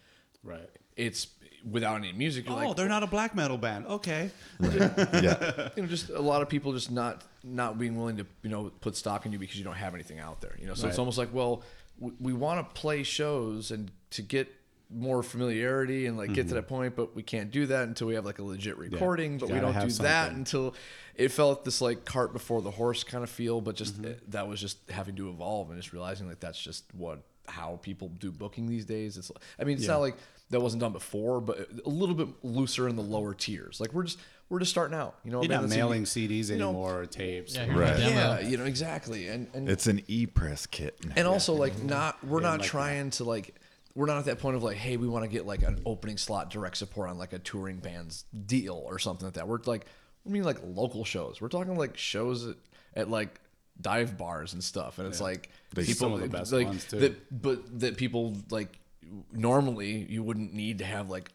right. It's without any music. You're Oh, like, they're not a black metal band. Okay. yeah, you know, just a lot of people just not not being willing to you know put stock in you because you don't have anything out there. You know, so it's almost like, well, we, we want to play shows and to get more familiarity and like get to that point, but we can't do that until we have like a legit recording. but we don't have do that until it felt this like cart before the horse kind of feel. But just Mm-hmm. eh, that was just having to evolve and just realizing like that's just what how people do booking these days. It's I mean, it's Yeah. not like that wasn't done before, but a little bit looser in the lower tiers. Like we're just we're just starting out. You know, You're not that's a- mailing CDs you know- anymore or tapes. Yeah, Right. Yeah, you know exactly, and and It's an e-press kit. and also like not we're Yeah, not like trying to like we're not at that point of like hey we want to get like an opening slot direct support on like a touring band's deal or something like that we're like i mean like local shows we're talking like shows at, at like dive bars and stuff and it's like They- people some of the best like ones, too. that but that people like normally you wouldn't need to have like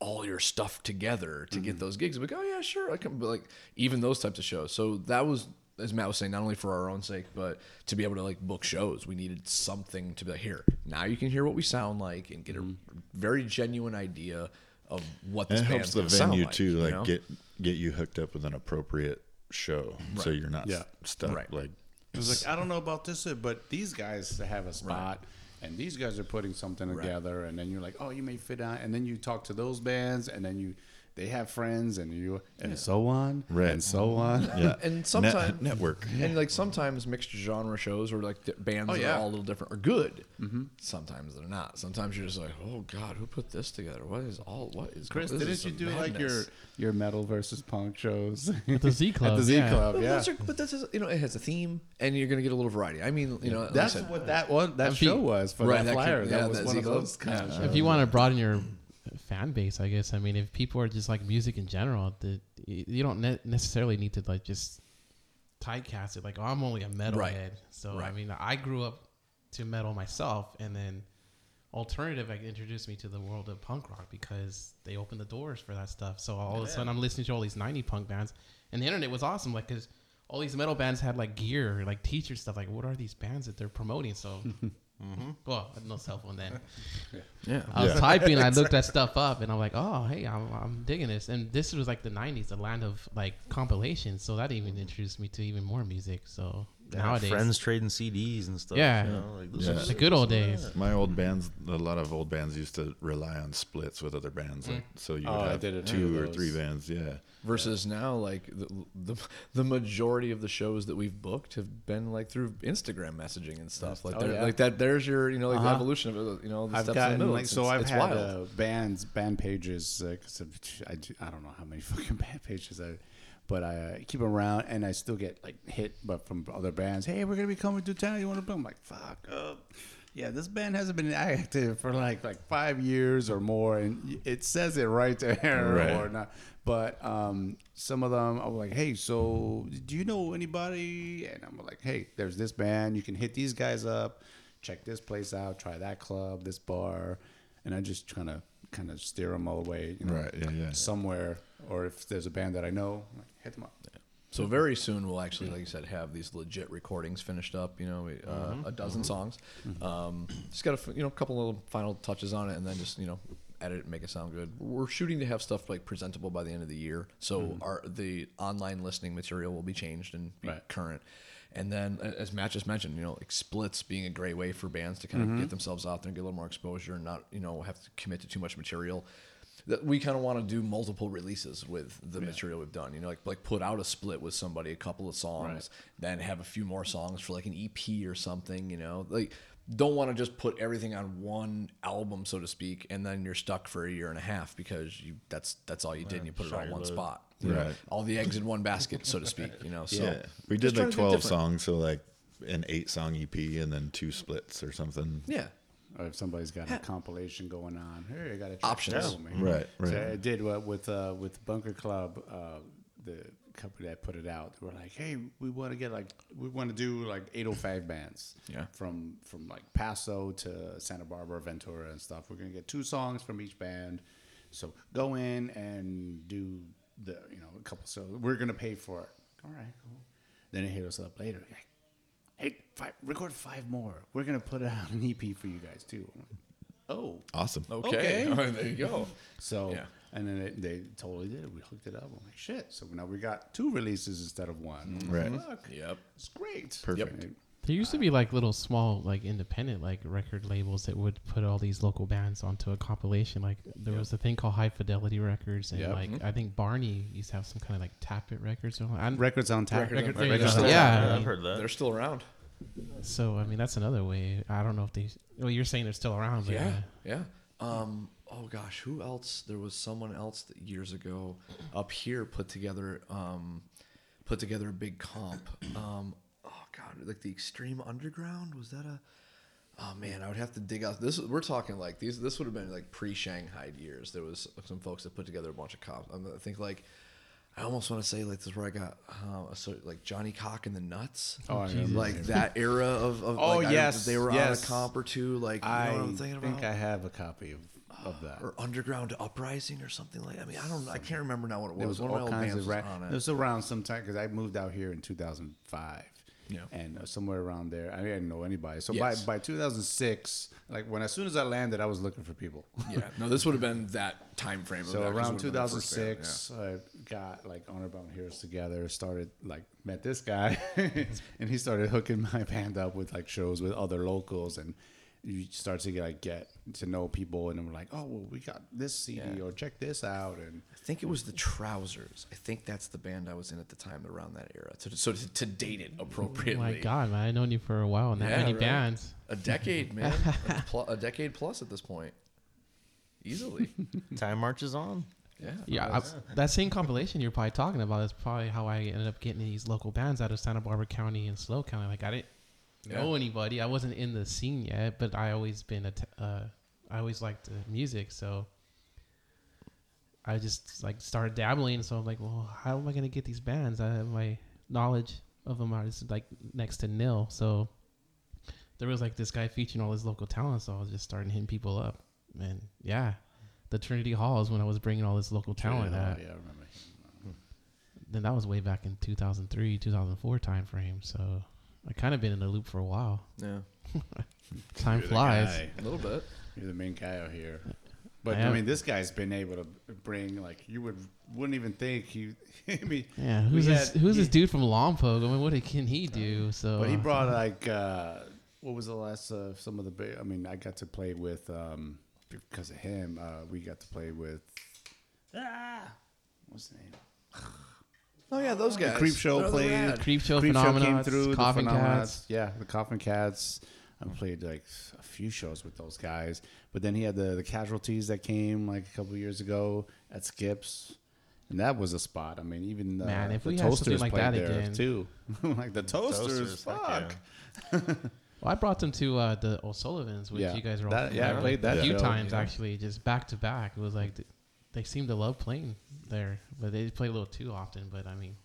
all your stuff together to Mm-hmm. get those gigs. Like, oh yeah, sure, I can. But like even those types of shows. So that was, as Matt was saying, not only for our own sake, but to be able to like book shows, we needed something to be like, here, now you can hear what we sound like and get a Mm-hmm. very genuine idea of what And this it helps the gonna venue like, too, you like know? get get you hooked up with an appropriate show, so you're not Yeah. s- stuck Right. like. It was like I don't know about this, uh, but these guys have a spot, and these guys are putting something together, and then you're like, oh, you may fit on, and then you talk to those bands, and then you they have friends, and you and so on, Right. and so on. Yeah, and Net- sometimes network. and like sometimes mixed genre shows or like bands that yeah. are all a little different are good. Mm-hmm. Sometimes they're not. Sometimes you're just like, oh god, who put this together? What is all? What is? Chris, this didn't you some do like your your metal versus punk shows At the Z Club. At the Z yeah. Club, But, yeah. those are, but that's just, you know it has a theme and you're gonna get a little variety. I mean, you know, like That's said, what that one that If you- show was for Right, that that flyer. could- that yeah, was that one Z of Club. those kind of shows. If you want to broaden your fan base, I guess. I mean, if people are just like music in general, the, you don't ne- necessarily need to like just typecast it. Like, oh, I'm only a metalhead. Right. So I mean, I grew up to metal myself, and then alternative like, introduced me to the world of punk rock because they opened the doors for that stuff. So all of a sudden, I'm listening to all these '90 punk bands, and the internet was awesome. Like, cause all these metal bands had like gear, like t-shirt stuff. Like, what are these bands that they're promoting? So. Mm-hmm. Well, I had no cell phone then. yeah. I was typing, I looked that stuff up, and I'm like, oh, hey, I'm, I'm digging this. And this was like the '90s, the land of like compilations. So that even introduced me to even more music. So nowadays, friends trading CDs and stuff. Yeah. you know, like, this Yeah. is- the good old days. My old bands, a lot of old bands used to rely on splits with other bands, like mm. so you oh, would Oh, I have two or those. three bands. Yeah, Versus now, like the, the the majority of the shows that we've booked have been like through Instagram messaging and stuff. Like, Oh, yeah. like that. There's your you know like the Uh-huh. evolution of it. You know, the I've steps in the middle. like so. it's- I've it's had wild. uh, bands, band pages. Uh, 'cause of- I, I don't know how many fucking band pages I, but I uh, keep 'em around, and I still get like hit, but from other bands. Hey, we're gonna be coming to town. You want to? book?" I'm like, fuck. Uh, yeah, this band hasn't been active for like like five years or more, and it says it right there Right. or not. But um, some of them, I was like, hey, so do you know anybody? And I'm like, hey, there's this band. You can hit these guys up. Check this place out. Try that club, this bar, and I just trying to kind of steer them all away, you know, Right, yeah, yeah. somewhere. Or if there's a band that I know, I'm like, hit them up. So very soon we'll actually, like you said, have these legit recordings finished up. You know, we- uh, a dozen songs. Um, just got a f- you know a couple little final touches on it, and then just you know edit it, make it sound good. We're shooting to have stuff like presentable by the end of the year. So mm-hmm. our the online listening material will be changed and be Right. current. And then, as Matt just mentioned, you know, like splits being a great way for bands to kind of mm-hmm. get themselves out there and get a little more exposure and not, you know, have to commit to too much material that we kind of want to do multiple releases with the material we've done. You know, like like put out a split with somebody, a couple of songs, then have a few more songs for like an EP or something. You know, like don't want to just put everything on one album, so to speak, and then you're stuck for a year and a half because you that's that's all you did and you put it on one load. spot. you know? Right. all the eggs in one basket, so to speak. You know, so yeah. We did like twelve songs, so like an eight song EP and then two splits or something. Yeah, Or if somebody's got a compilation going on, hey, I got a track Options. me. Right, right. So I did what with uh, with Bunker Club, uh, the company that put it out. They were like, hey, we want to get like we want to do like 805 bands. Yeah. From from like Paso to Santa Barbara, Ventura, and stuff. We're gonna get two songs from each band. So go in and do the you know a couple. So we're gonna pay for it. All right, cool. Then it hit us up later. Like, hey, five, record five more. We're gonna put out an EP for you guys too. Like, oh, Awesome. okay, Okay. there you go. so Yeah. and then it, they totally did. We hooked it up. I'm like, shit. So now we got two releases instead of one. Mm-hmm. Right. Fuck. Yep. It's great. Perfect. And- There used to be like little small like independent like record labels that would put all these local bands onto a compilation. Like there was a thing called High Fidelity Records, and Yep. like mm-hmm. I think Barney used to have some kind of like Tap It Records. Or, and Records on tap. Records on- Record- Records yeah, on yeah, I've heard that. They're still around. So I mean, that's another way. I don't know if they. Well, you're saying they're still around, but Yeah, uh, yeah. Um. Oh gosh, who else? There was someone else that years ago up here put together um, put together a big comp. Um. Oh god, like the Extreme Underground was that a? Oh man, I would have to dig out. This we're talking like these. This would have been like pre-Shanghai years. There was some folks that put together a bunch of comps. I think like. I almost want to say like this is where I got uh, a sort like Johnny Cock and the Nuts, Oh, I remember like that era of, of Oh, like, I- yes, they were on yes. a comp or two, like you I know what I'm thinking think I have a copy of, of that. or Underground Uprising or something like. I mean, I don't. I can't remember now what it was. There was One all of my old kinds bands of was ra- on It it. was around sometime because I moved out here in 2005. Yeah. And uh, somewhere around there, I didn't know anybody. So Yes. by by 2006, like when as soon as I landed, I was looking for people. yeah, no, this would have been that time frame. So that, 'cause it around would have been the first band, 2006, I got like Honor Bound Heroes together. Started like met this guy, and he started hooking my band up with like shows with other locals, and you start to get like get to know people, and then we're like, oh well, we got this CD Yeah. or check this out, and I think it was the Trousers. I think that's the band I was in at the time around that era. To, so to, to date it appropriately. Oh my God, man, I've known you for a while, and that Yeah, many right. bands. A decade, man. a, pl- a decade plus at this point. Easily. Time marches on. Yeah. Yeah, I, that same compilation you're probably talking about is probably how I ended up getting these local bands out of Santa Barbara County and SLO County. Like I didn't know Yeah. anybody. I wasn't in the scene yet, but I always been a. T- uh, I always liked the music, so I just like started dabbling. So I'm like, well, how am I gonna get these bands? I have my knowledge of them are just like next to nil. So there was like this guy featuring all his local talent, so I was just starting hitting people up, and yeah. The Trinity Hall is when I was bringing all this local talent. yeah, at yeah, I remember. then that was way back in 2003 2004 time frame so i kind of been in the loop for a while Yeah. time You're the flies guy. A little bit. You're the main guy out here. But I I, am. mean, this guy's been able to bring like you would wouldn't even think he. I mean, yeah we who's this had- who's this he- dude from lompoc i mean what can he do so But he brought like uh, what was the last uh, some of the big? I mean, I got to play with um, because of him. Uh, we got to play with ah, what's the name? Oh yeah, those guys. Creep Show They're played. rad. creep show Creep phenomena came through. the coffin Phenomenauts. cats Yeah, the Coffin Cats. I played like a few shows with those guys, but then he had the the casualties that came like a couple years ago at Skips. And that was a spot. I mean, even the, Man, if the we had something Toasters like played that there again. too. like the Toasters, Toasters, heck fuck. yeah. well i brought them to uh the o'sullivans which Yeah, you guys were all that- yeah, I familiar played with that a few show, times yeah. actually just back to back it was like th- they seem to love playing there but they play a little too often but i mean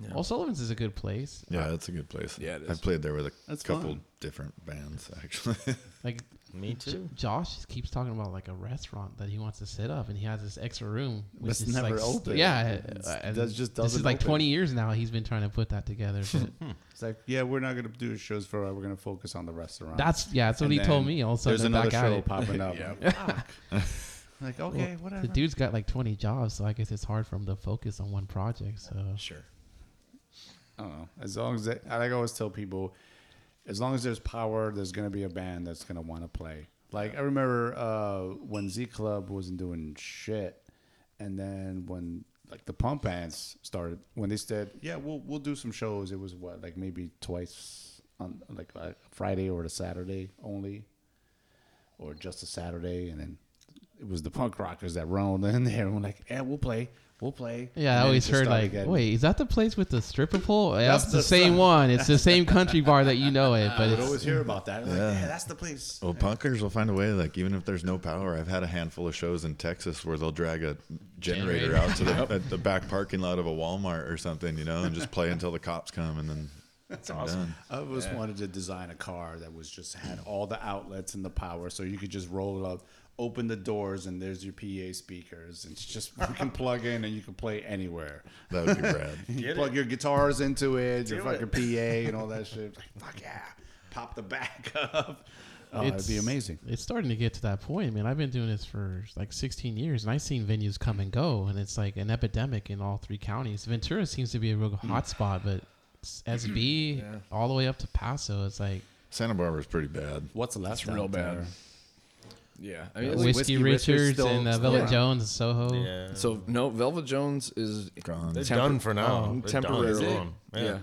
Yeah. o'sullivans is a good place Yeah, it's a good place. Yeah, it is. I've played there with a That's couple fun. different bands actually. like Me J- too. Josh just keeps talking about like a restaurant that he wants to set up, and he has this extra room, which That's is never like, open. Yeah, It's- uh, and does- just this is like open. 20 years now. He's been trying to put that together. But It's like, yeah, we're not gonna do shows for. We're gonna focus on the restaurant. that's yeah, that's what And he told then me. Also, There's then another show popping up. Yeah. Like, fuck. like okay, whatever. The dude's got like 20 jobs, so I guess it's hard for him to focus on one project. So Sure. I don't know. As long as they, I like I always tell people, as long as there's power, there's gonna be a band that's gonna want to play. Like I remember uh, when Z Club wasn't doing shit, and then when like the pump bands started, when they said, "Yeah, we'll we'll do some shows," it was what like maybe twice on like a Friday or a Saturday only, or just a Saturday, and then it was the punk rockers that rolled in there and were like, "Yeah, we'll play, we'll play." yeah, I And then it always heard like, getting- wait, is that the place with the stripper pole? Yeah, That's it's the, the same side. one. It's the same country bar that you know it, but I would it's always hear about that. Like, Yeah. yeah, that's the place. Well, punkers will find a way. Like even if there's no power, I've had a handful of shows in Texas where they'll drag a generator, Generator. out to the, at the back parking lot of a Walmart or something, you know, and just play until the cops come, and then that's awesome. I always wanted to design a car that was just had all the outlets and the power, so you could just roll it up, open the doors, and there's your PA speakers, and it's just you can plug in and you can play anywhere. That would be rad. You plug it. your guitars into it, your Do fucking it. PA, and all that shit. Like, fuck yeah, pop the back up. Oh, it'd be amazing. It's starting to get to that point, man. I've been doing this for like 16 years, and I've seen venues come and go, and it's like an epidemic in all three counties. Ventura seems to be a real mm. hot spot, but SB Yeah. all the way up to Paso, it's like Santa Barbara's pretty bad. What's left? real out bad. there? Yeah. I Yeah, mean, Whiskey Whiskey, Richards Richards still- and uh, Velvet around. Jones and Soho. Yeah. so no, Velvet Jones is Gone. they're Tempor- done for now. oh, They're done. temporarily. They're. Yeah.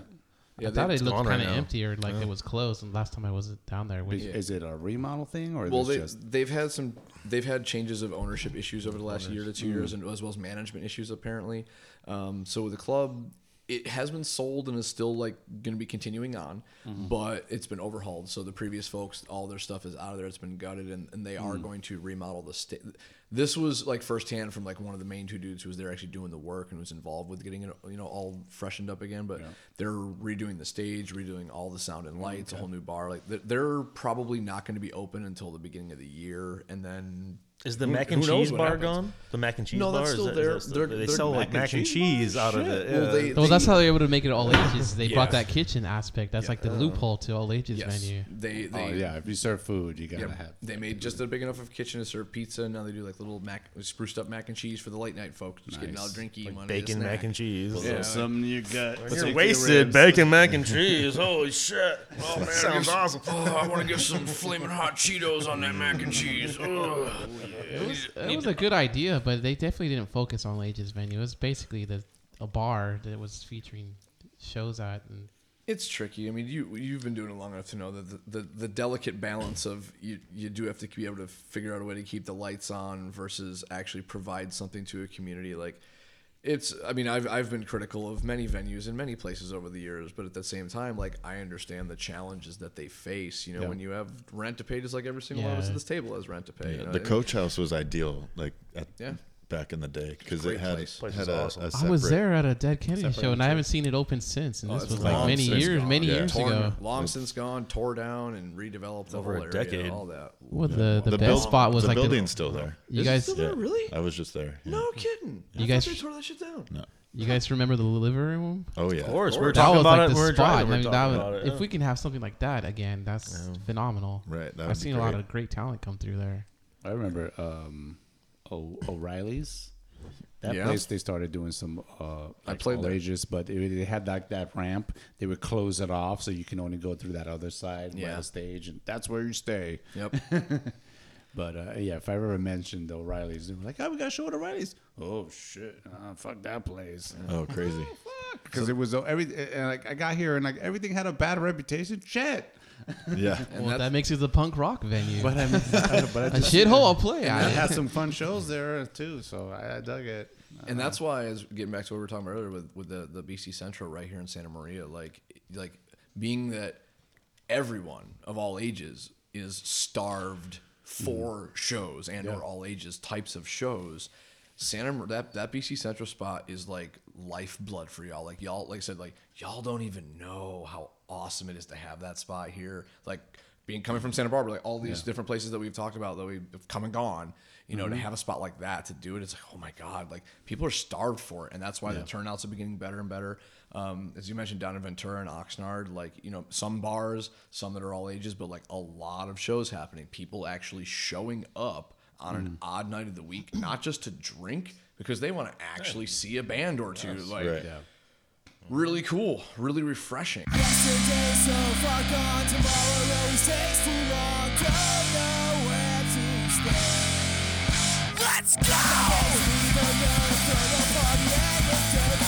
Yeah, I thought it looked kind of now. empty or like it was closed. And last time I was down there, Is, which, is it a remodel thing or well, they, just... they've had some they've had changes of ownership issues over the last year to two years, and as well as management issues apparently. Um, so the club. It has been sold and is still like going to be continuing on, mm-hmm. but it's been overhauled. So the previous folks, all their stuff is out of there. It's been gutted, and, and they are mm-hmm. going to remodel the state. This was like firsthand from like one of the main two dudes who was there actually doing the work and was involved with getting it, you know, all freshened up again. But they're redoing the stage, redoing all the sound and lights, a whole new bar. Like they're probably not going to be open until the beginning of the year, and then Is the mac and who knows cheese what bar happens. gone? The mac and cheese No, bar that's is still that- there. is that still- They're- they they're sell like mac and mac and cheese cheese out of Shit. it. Well, they- well, that's how they were able to make it all ages. They brought that kitchen aspect. That's like the loophole to all ages yes, menu. they oh, they Oh yeah, if you serve food, you gotta Yep. have. They made just a big enough of a kitchen to serve pizza. and Now they do like little mac, spruced up mac and cheese for the late night folks. Just getting all Nice. drinky, like wanna bacon get mac and cheese. Yeah. something you got. You're wasted bacon mac and cheese. Holy shit! Oh man, sounds awesome. Oh, I want to get some flaming hot Cheetos on that mac and cheese. Ugh. Oh, It was a good idea, but they definitely didn't focus on ages venue. It was basically the a bar that was featuring shows at, and It's tricky. I mean, you you've been doing it long enough to know that the, the, the delicate balance of you you do have to be able to figure out a way to keep the lights on versus actually provide something to a community. Like it's I mean I've I've been critical of many venues in many places over the years, but at the same time, like I understand the challenges that they face. You know, Yeah. when you have rent to pay, just like every single one of us at this table has rent to pay. you know? the coach house was ideal, like at, Yeah. Back in the day, because it had place. Place had is a, awesome. a I was there at a Dead Kennedy show, and I haven't seen it open since. And Oh, this was like many years, gone. many Yeah. years torn, ago. long since gone, tore down and redeveloped the Over a whole area, decade. all that. Well, the the, The best build- spot was the like building's the, still there. you Is it guys. still there? Really? I was just there. yeah. No kidding. You I guys- thought they tore that shit down. No. You guys remember the living room? Oh yeah. Of course, we were That That talking about like it. We were spot. I mean, that talking was, about it. if we can have something like that again, that's phenomenal. Right. That I've seen a lot of great talent come through there. I remember um, o- O'Reilly's. That Yeah. place they started doing some uh, I played there. but it, they had like that ramp. They would close it off so you can only go through that other side by Yeah. the stage, and that's where you stay. Yep. But uh, yeah, if I ever mentioned O'Reilly's, they were like, "Oh, we got to show at O'Reilly's." Oh shit! Uh, fuck that place. Oh, crazy. Because it was uh, every and like I got here and like everything had a bad reputation. Shit. Yeah. And well, that makes it the punk rock venue. But I mean, but I a shithole I'll play. I had some fun shows there too, so I, I dug it. and uh, that's why, as getting back to what we were talking about earlier with, with the, the BC Central right here in Santa Maria, like like being that everyone of all ages is starved for mm-hmm. shows and or all ages types of shows. Santa Mar- that that BC Central spot is like lifeblood for y'all. Like y'all, like I said, like y'all don't even know how awesome it is to have that spot here. Like being coming from Santa Barbara, like all these different places that we've talked about that we've come and gone. You know, to have a spot like that to do it, it's like, oh my god, like people are starved for it, and that's why the turnouts are getting better and better. Um, as you mentioned, down in Ventura and Oxnard, like you know, some bars, some that are all ages, but like a lot of shows happening. People actually showing up on an odd night of the week, not just to drink, because they want to actually see a band or two. like, right. really cool, really refreshing. Yesterday so far gone, tomorrow always takes too long. Don't know where to stay. Let's go! Leave another throw the party and the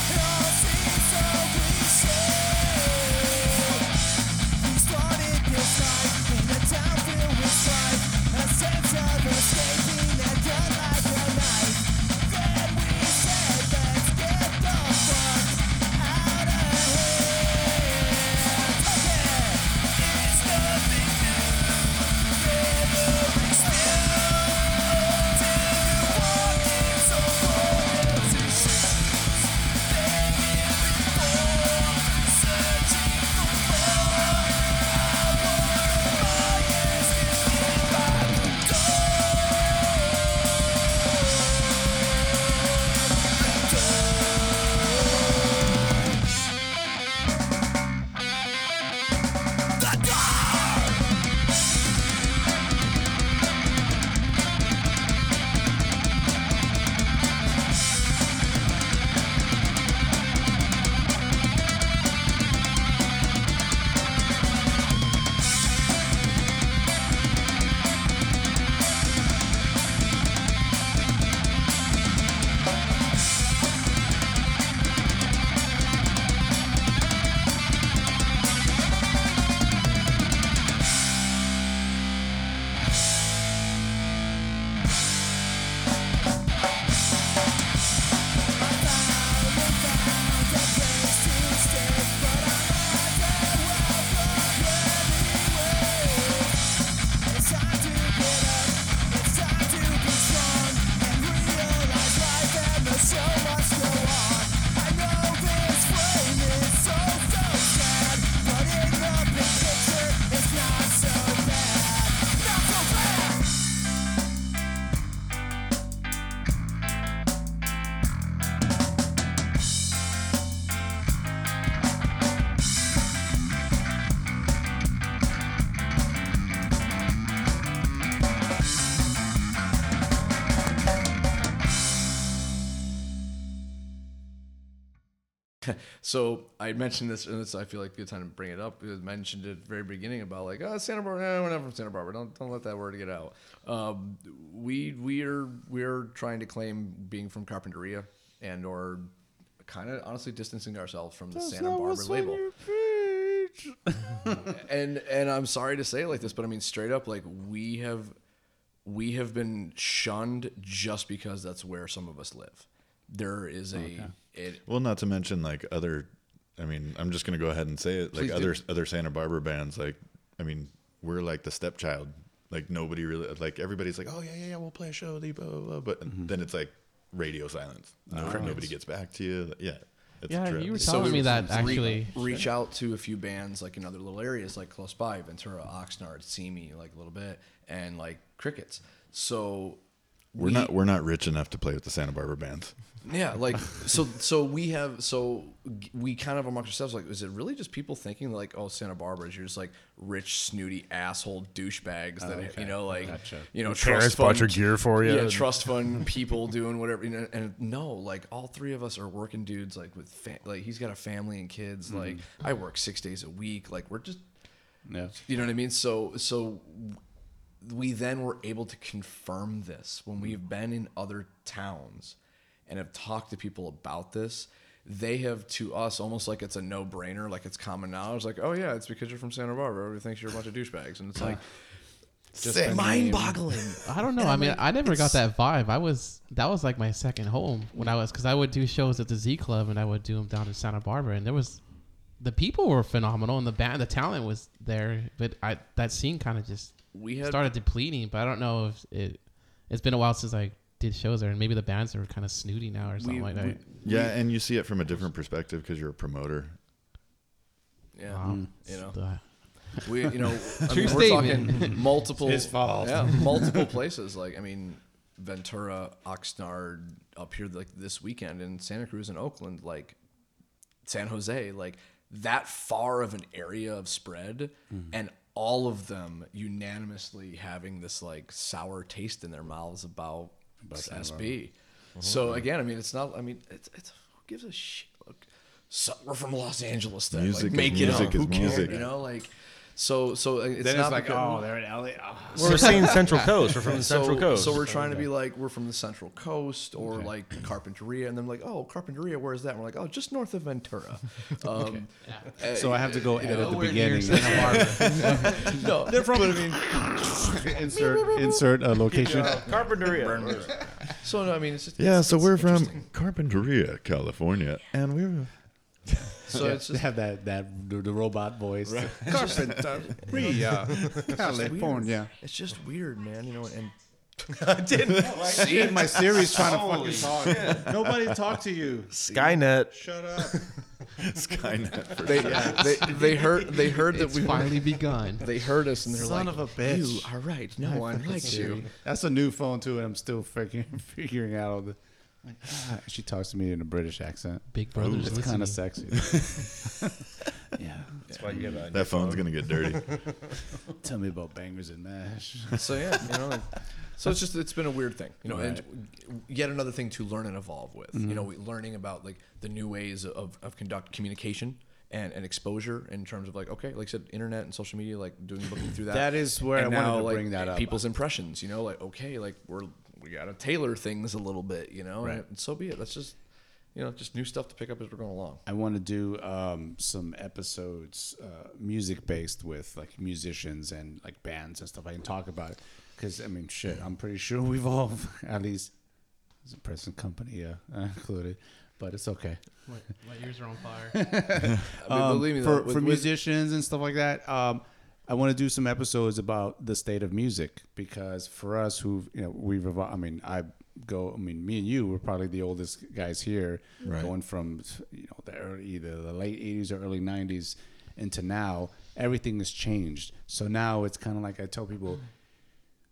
so I mentioned this, and it's, I feel like a good time to bring it up. I mentioned it at the very beginning about like, oh, Santa Barbara. No, we're not from Santa Barbara. Don't don't let that word get out. Um, we we are we're trying to claim being from Carpinteria and or kind of honestly distancing ourselves from the Santa Barbara label. and and I'm sorry to say it like this, but I mean straight up, like we have we have been shunned just because that's where some of us live. There is a it, Well, not to mention like other. I mean, I'm just gonna go ahead and say it. Like Please do. other other Santa Barbara bands. Like, I mean, we're like the stepchild. Like nobody really like everybody's like, oh yeah yeah yeah, we'll play a show, blah, blah, blah. but Mm-hmm. then it's like radio silence. No, nobody gets back to you. Yeah, it's a Yeah, you were So telling me we that re- actually. reach out to a few bands like in other little areas like close by ventura oxnard simi like a little bit and like crickets so we're we- not we're not rich enough to play with the Santa Barbara bands. Yeah like so so we have so we kind of amongst ourselves like is it really just people thinking like oh santa barbara is you're just like rich snooty asshole douchebags that okay. you know like Gotcha. you know parents trust bought fund- your gear for you. yeah trust fund people doing whatever you know and no like all three of us are working dudes like with fa- like he's got a family and kids mm-hmm. like i work six days a week like we're just Yeah. you know what I mean? So so we then were able to confirm this when we've been in other towns and have talked to people about this. They have to us almost like it's a no brainer, like it's common knowledge. Like, oh yeah, it's because you're from Santa Barbara. Everybody thinks you're a bunch of douchebags, and it's like Just mind boggling. I don't know. I mean, I never got that vibe. I was that was like my second home when I was because I would do shows at the Z Club and I would do them down in Santa Barbara, and there was the people were phenomenal and the band, the talent was there, but I that scene kind of just We had started depleting. But I don't know if it. It's been a while since I did shows there, and maybe the bands are kind of snooty now or something we, like that. we- Yeah, and you see it from a different perspective because you're a promoter. yeah, Wow. you know. The- We, you know, I mean, we're statement. talking multiple. his fault. Yeah, multiple places. Like, I mean, Ventura, Oxnard, up here like this weekend in Santa Cruz and Oakland, like San Jose, like that far of an area of spread, Mm-hmm. and all of them unanimously having this like sour taste in their mouths about, SB. So uh-huh. again, I mean, it's not. I mean, it's it's who gives a shit. Look, so we're from Los Angeles. Then Music like, is make it music up. is Who cares? You know, like. So, so it's Then not it's like, because- oh, they're in LA. Oh. We're seeing Central Coast. We're from the so, Central Coast. So we're trying to be like we're from the Central Coast or like Carpinteria, and then like oh Carpinteria, where's that? And we're like oh just north of Ventura. Um, uh, So I have to go you edit know, the Nowhere beginning. No, they're from. But I mean, insert insert a location. Carpinteria. so no, I mean it's just Yeah, it's- so it's we're from. Carpinteria, California, and we're So Yeah, it's they just have that that the, the robot voice. Carpinteria, uh, California. it's just weird, man. You know, and I didn't See, my Siri's trying to fucking talk. Nobody talk to you. Skynet. Shut up. Skynet. For they they they heard they heard that we finally begun. they heard us and they're Son like of a bitch. you are right. No one likes you. That's a new phone too, and I'm still figuring figuring out. All the, like, she talks to me in a British accent. Big Brother's It's kind of sexy. yeah. That's why you got that phone's gonna get dirty. Tell me about bangers and mash. So yeah, you know. Like, so it's just it's been a weird thing, you know, and yet another thing to learn and evolve with. You know, mm-hmm. we, learning about like the new ways of, of conduct communication and, and exposure in terms of like okay, like I said, internet and social media, like doing looking through that. That is where and I wanted to like, bring that up. People's impressions, you know, like okay, like we're we gotta tailor things a little bit, you know, Right. and so be it. That's just you know just new stuff to pick up as we're going along. I want to do um, some episodes, uh, music based with like musicians and like bands and stuff. I can talk about it because I mean, shit, I'm pretty sure we've all, at least as a present company, yeah, uh, included, but it's okay. My, my ears are on fire. I mean, Um, believe me, for though, for with- with- musicians and stuff like that. Um, I want to do some episodes about the state of music because for us who you know we've evol- I mean I go I mean me and you we're probably the oldest guys here. Right. going from you know the early either the late 80s or early 90s into now everything has changed. So now it's kind of like I tell people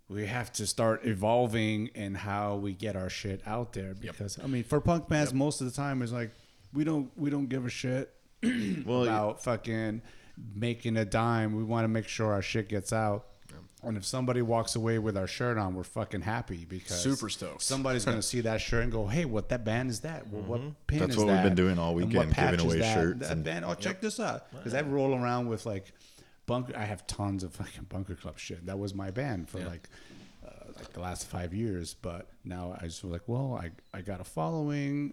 we have to start evolving in how we get our shit out there because I mean for punk bands most of the time it's like we don't we don't give a shit Well, about fucking making a dime. We want to make sure our shit gets out. And if somebody walks away with our shirt on, we're fucking happy because Super stoked. Somebody's gonna see that shirt and go, "Hey, what that band is that? Well, what pin That's is what we've been doing all And what weekend, patch giving is away that? shirts That and- band. Oh, check this out because I roll around with like bunker. I have tons of fucking bunker club shit. That was my band for like uh, like the last five years. But now I just was like, well, I I got a following.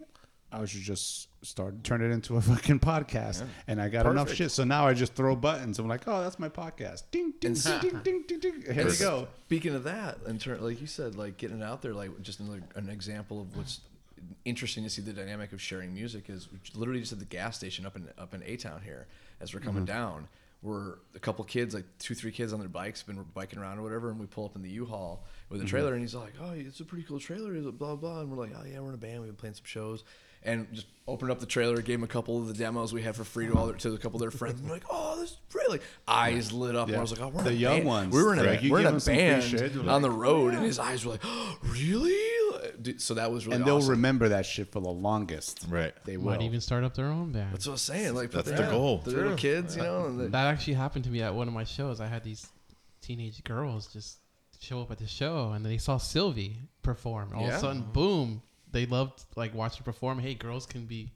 I should just start turn it into a fucking podcast, and I got enough shit. So now I just throw buttons. I'm like, oh, that's my podcast. Ding ding ding ding ding ding. ding. Here we go. Speaking of that, in turn, like you said, like getting it out there, like just another, an example of what's interesting to see the dynamic of sharing music is literally just at the gas station up in up in A Town here as we're coming mm-hmm. down. We're a couple kids, like two, three kids on their bikes, been biking around or whatever, and we pull up in the U-Haul with a mm-hmm. trailer, and he's like, "Oh, it's a pretty cool trailer," blah blah, and we're like, "Oh yeah, we're in a band, we've been playing some shows." And just opened up the trailer, gave them a couple of the demos we had for free to all their, to a couple of their friends. And like, "Oh, this is great!" Like eyes lit up. And I was like, "Oh, we're in The a young band. ones. We were in a, Like, we're in a them some free band shit, on like, the road, and his eyes were like, oh, "Really?" Dude, So that was really And they'll awesome. remember that shit for the longest. Right. They will. Might even start up their own band. That's what I was saying. Like That's put the goal. The little kids, you know. And That actually happened to me at one of my shows. I had these teenage girls just show up at the show, and they saw Sylvie perform. All of a sudden, boom! They loved like watching her perform. Hey, girls can be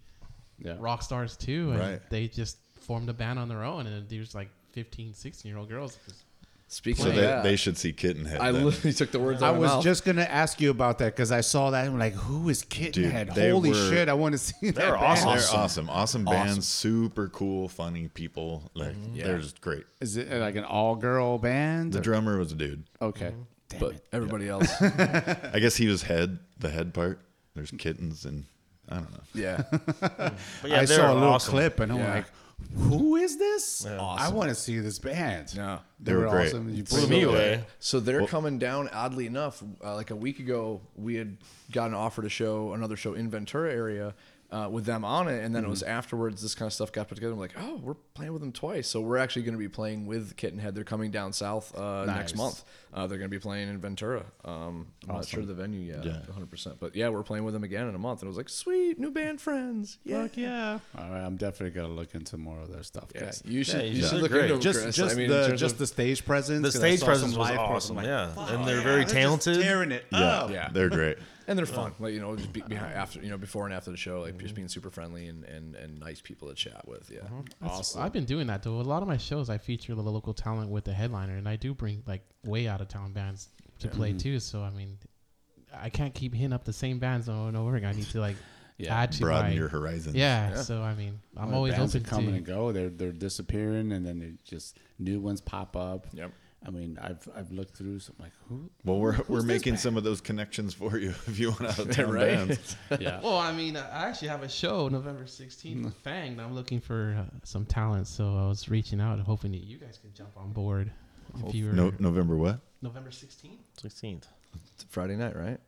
Yeah. rock stars too, and Right. they just formed a band on their own. And there's like 15, 16 year old girls. just- speaking So of they, that, they should see Kittenhead. I then. literally took the words I out of my was mouth. just gonna ask you about that because I saw that and I'm like, who is Kittenhead? they Holy were- shit! I want to see that. They're band. awesome. They're awesome. Awesome band. Awesome. Super cool, funny people. Like mm-hmm. Yeah. they're just great. Is it like an all girl band? The or- drummer was a dude. Okay. Mm-hmm. Damn but it. everybody else, I guess he was head, the head part. There's kittens and I don't know. yeah, But yeah, I saw a little awesome. clip and I'm Yeah. like, who is this? Yeah. I want to see this band. no. They were great. awesome. You Blew me away. So they're coming down. Oddly enough, uh, like a week ago, we had gotten offered a show, another show in Ventura area, uh, with them on it, and then it was Mm-hmm. afterwards this kind of stuff got put together. I'm like, oh, we're playing with them twice. So we're actually going to be playing with Kittenhead. They're coming down south uh, next month. Uh, they're going to be playing in Ventura. Um, I'm not sure the venue yet, Yeah. 100. percent But yeah, we're playing with them again in a month, and it was like, sweet new band friends. Yeah, Fuck yeah! All right, I'm definitely gonna look into more of their stuff, Yeah, guys. you should you you should. should look Great. into them, Just, Chris. just I mean, the just of- the stage presence. The 'cause I stage presence was awesome. I'm like, yeah, fuck and they're yeah, very just talented. tearing it Yeah, up. Yeah. they're great. And they're fun. Like you know, just be, behind, after you know, before and after the show, like just mm-hmm. being super friendly and, and, and nice people to chat with. Yeah, mm-hmm. That's- I've been doing that though. A lot of my shows, I feature the local talent with the headliner, and I do bring like way out of town bands to play mm-hmm. too. So I mean, I can't keep hitting up the same bands over and over again. I need to like Yeah, add to Broaden my your horizons. yeah, Yeah. So I mean, I'm When always bands open are coming to and go. They're they're disappearing, and then they just new ones pop up. Yep. I mean, I've I've looked through. So I'm like, who? Well, we're we're making band? some of those connections for you if you want out of town Right? bands. Yeah. Well, I mean, I actually have a show November 16th with Fang. I'm looking for uh, some talent, so I was reaching out, hoping that you guys could jump on board. If you were No, November what? November 16th, 16th. It's Friday night, right?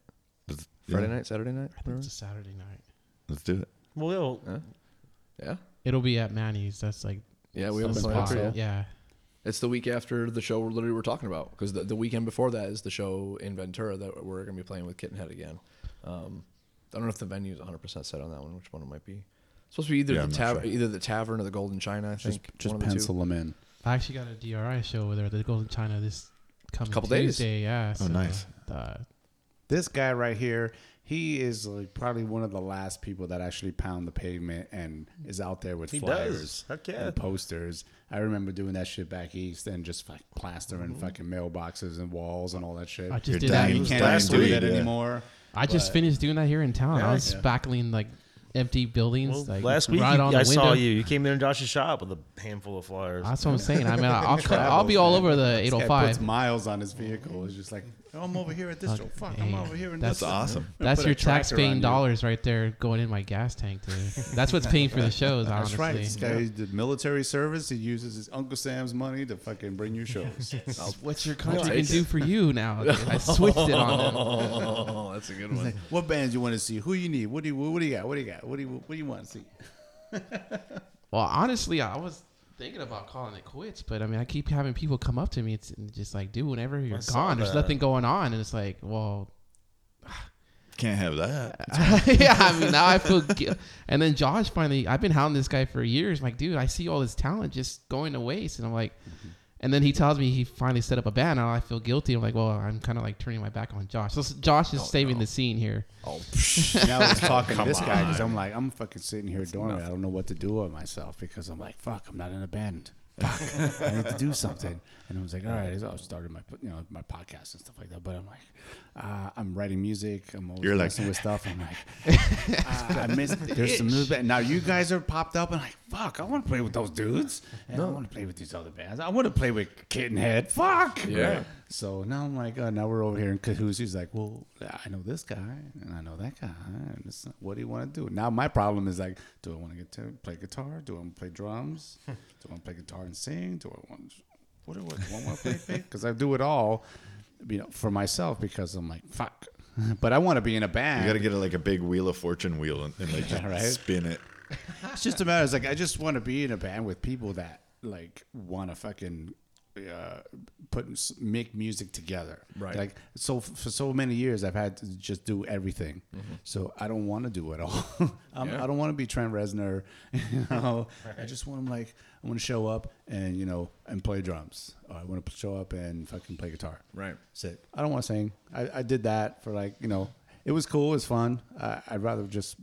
Let's- Friday yeah, night, Saturday night. I think it's a Saturday night. Let's do it. Well, Yeah, It'll be at Manny's. That's like yeah. We have some signed spot. for. Yeah, It's the week after the show we're literally we're talking about because the, the weekend before that is the show in Ventura that we're going to be playing with Kittenhead again. Um, I don't know if the venue is 100 percent set on that one. Which one it might be? It's supposed to be either Yeah, the tavern, sure. either the tavern or the Golden China. I Just think just one of the pencil them in. I actually got a DRI show over there at the Golden China this coming Couple days. Tuesday. Yeah. Oh, nice. Uh, This guy right here, he is like probably one of the last people that actually pound the pavement and is out there with He flyers yeah. and posters. I remember doing that shit back east and just like plastering mm-hmm. fucking mailboxes and walls and all that shit. I just You're did dying. that. you can't last do week, that yeah. anymore. I just finished doing that here in town. I was Yeah. spackling like empty buildings. Well, like last week right you- on I the window. saw you. You came there in Josh's shop with a handful of flyers. That's what I'm saying. I mean, I'll, I'll be all over the This guy puts 805. miles on his vehicle. It's just like, oh, I'm over here at this Fuck, show. Fuck, I'm over here in that's this. That's awesome. Gonna That's your tax-paying you. dollars right there going in my gas tank. To, that's what's paying for the shows. That's honestly. right. This guy did military service. He uses his Uncle Sam's money to fucking bring you shows. What your country take can do for you now? dude. I switched it on them. Oh, that's a good one. what bands you want to see? Who you need? What do you what do you got? What do you got? What do you what do you want to see? Well, honestly, I was thinking about calling it quits, but I mean, I keep having people come up to me. It's just like, dude, whenever you're saw gone, there's nothing going on, and it's like, well, Can't have that. yeah. I mean, now I feel. Gu- and then Josh finally, I've been hounding this guy for years. like, dude, I see all this talent just going to waste, and I'm like, And then he tells me he finally set up a band. Now I feel guilty. I'm like, well, I'm kind of like turning my back on Josh. So Josh is oh, saving the scene here. Oh, now I was talking to Come this guy because. I'm like, I'm fucking sitting here dormant. I don't know what to do with myself because I'm like, fuck, I'm not in a band. Fuck, I need to do something. And I was like, all right, I started my, you know, my podcast and stuff like that. But I'm like, uh, I'm writing music. I'm always You're like- messing with stuff. I'm like, uh, I miss. There's some new band. Now you guys are popped up, and like, fuck, I want to play with those dudes. And I want to play with these other bands. I want to play with Kid and Head. Fuck. Yeah. So now I'm like, uh, now we're over here in cahoots. He's like, well, I know this guy and I know that guy. And it's, what do you want to do? Now my problem is like, do I want to get to play guitar? Do I want to play drums? do I want to play guitar and sing? Do I want what do I want to play? Because I do it all, you know, for myself because I'm like, fuck. But I want to be in a band. You got to get like a big wheel of fortune wheel and, and like just right? spin it. It's just a matter. It's like I just want to be in a band with people that like want to fucking uh, put make music together. Right. Like so for so many years, I've had to just do everything. Mm-hmm. So I don't want to do it all. I'm, Yeah. I don't want to be Trent Reznor. You know, I just want to like I want to show up and you know and play drums. Or I want to show up and fucking play guitar. Right. That's it. I don't want to sing. I, I did that for like you know, it was cool. It was fun. I, I'd rather just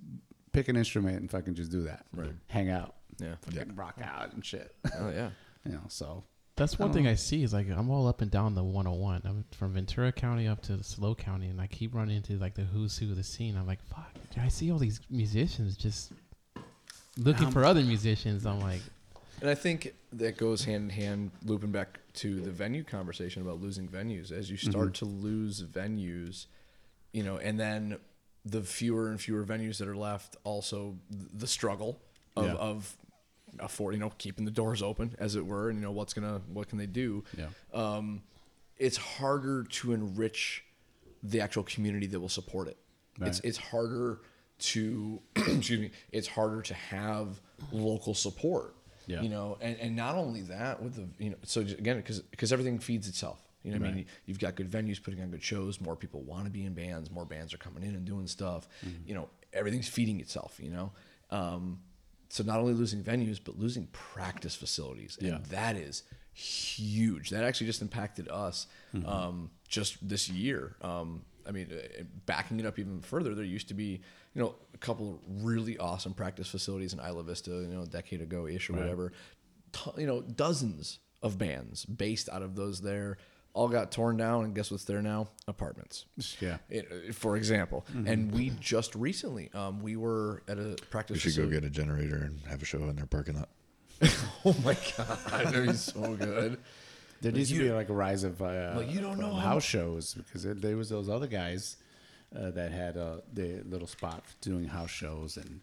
pick an instrument and fucking just do that. Right. Hang out. Yeah. Fucking rock out and shit. Oh yeah. you know. So That's one thing I see is like I'm all up and down the 101. I'm from Ventura County up to SLO County, and I keep running into like the who's who of the scene. I'm like, fuck, I see all these musicians just looking Um, for other musicians. I'm like, And I think that goes hand in hand, looping back to the venue conversation about losing venues. As you start to lose venues, you know, and then the fewer and fewer venues that are left, also the struggle of, Yeah. of afford, you know, keeping the doors open, as it were, and you know what's gonna, what can they do? Yeah. Um, it's harder to enrich the actual community that will support it. It's it's harder to excuse me. It's harder to have local support. Yeah. You know, and, and not only that with the you know so again because because everything feeds itself. You know, what I mean, you've got good venues putting on good shows. More people want to be in bands. More bands are coming in and doing stuff. Mm-hmm. You know, everything's feeding itself. You know, um, so not only losing venues but losing practice facilities, and Yeah. that is huge. That actually just impacted us Mm-hmm. um, just this year. Um, I mean, uh, backing it up even further, there used to be, you know, a couple of really awesome practice facilities in Isla Vista, you know, a decade ago ish or whatever. T- you know, dozens of bands based out of those there all got torn down, and guess what's there now? Apartments. yeah. It, uh, for example, and we just recently, um, we were at a practice. We should go get a generator and have a show in their parking lot. Oh my god, that'd be so good. There needs to be like a rise of uh, Like, you don't know of how house shows because there, there was those other guys uh, that had uh, their little spot for doing house shows and.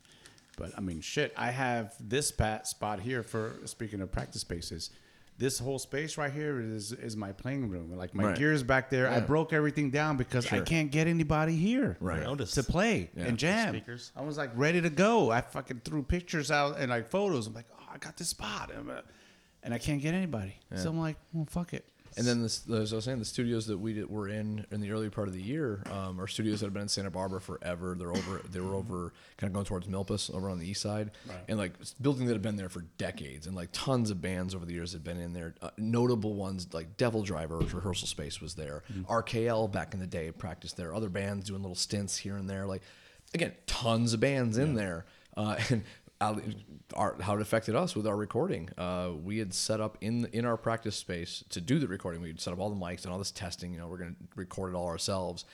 But I mean, shit. I have this pat spot here for speaking of practice spaces. This whole space right here is is my playing room. Like my Right. gear's back there. I broke everything down because I can't get anybody here Right. To play Yeah. and jam. Speakers. I was like ready to go. I fucking threw pictures out and like photos. I'm like, oh, I got this spot, I'm, uh, and I can't get anybody. So I'm like, well, fuck it. And then, this, as I was saying, the studios that we did, were in in the early part of the year um, are studios that have been in Santa Barbara forever. They're over. They were over, kind of going towards Milpas, over on the east side, and like it's buildings that have been there for decades, and like tons of bands over the years have been in there. Uh, notable ones like DevilDriver's rehearsal space was there. RKL back in the day practiced there. Other bands doing little stints here and there. Like again, tons of bands in there, uh, and. Our, how it affected us with our recording. Uh, we had set up in in our practice space to do the recording. We'd set up all the mics and all this testing. You know, we're going to record it all ourselves.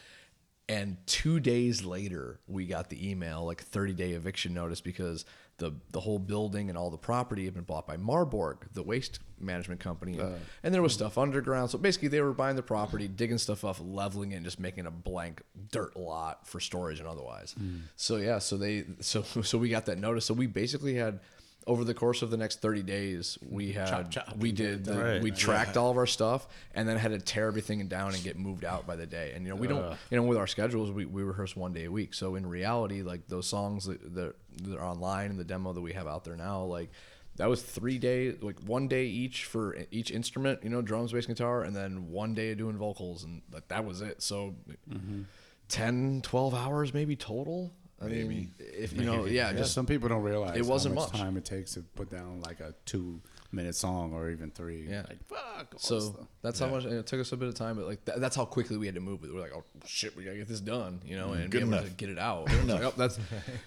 And two days later, we got the email, like 30 day eviction notice, because the the whole building and all the property had been bought by MarBorg, the waste management company, and, and there was stuff underground. So basically, they were buying the property, digging stuff up, leveling it, and just making a blank dirt lot for storage and otherwise. Hmm. So yeah, so they so so we got that notice. So we basically had. Over the course of the next 30 days, we had chop, we did the. Right. we tracked all of our stuff and then had to tear everything down and get moved out by the day. And you know, we don't you know with our schedules we, we rehearse one day a week. So in reality, like those songs that, that, that are online and the demo that we have out there now, like that was three days, like one day each for each instrument, you know, drums, bass, guitar, and then one day of doing vocals, and like that was it. So mm-hmm. 10, 12 hours maybe total. I mean, if you know, yeah, Yeah, just some people don't realize It wasn't how much, much. time it takes to put down like a two minute song or even three. Yeah. Like fuck. So stuff. that's how much and it took us a bit of time, but like th- that's how quickly we had to move. We're like, oh shit, we gotta get this done, you know, and good be able enough. to get it out. It's like, oh, that's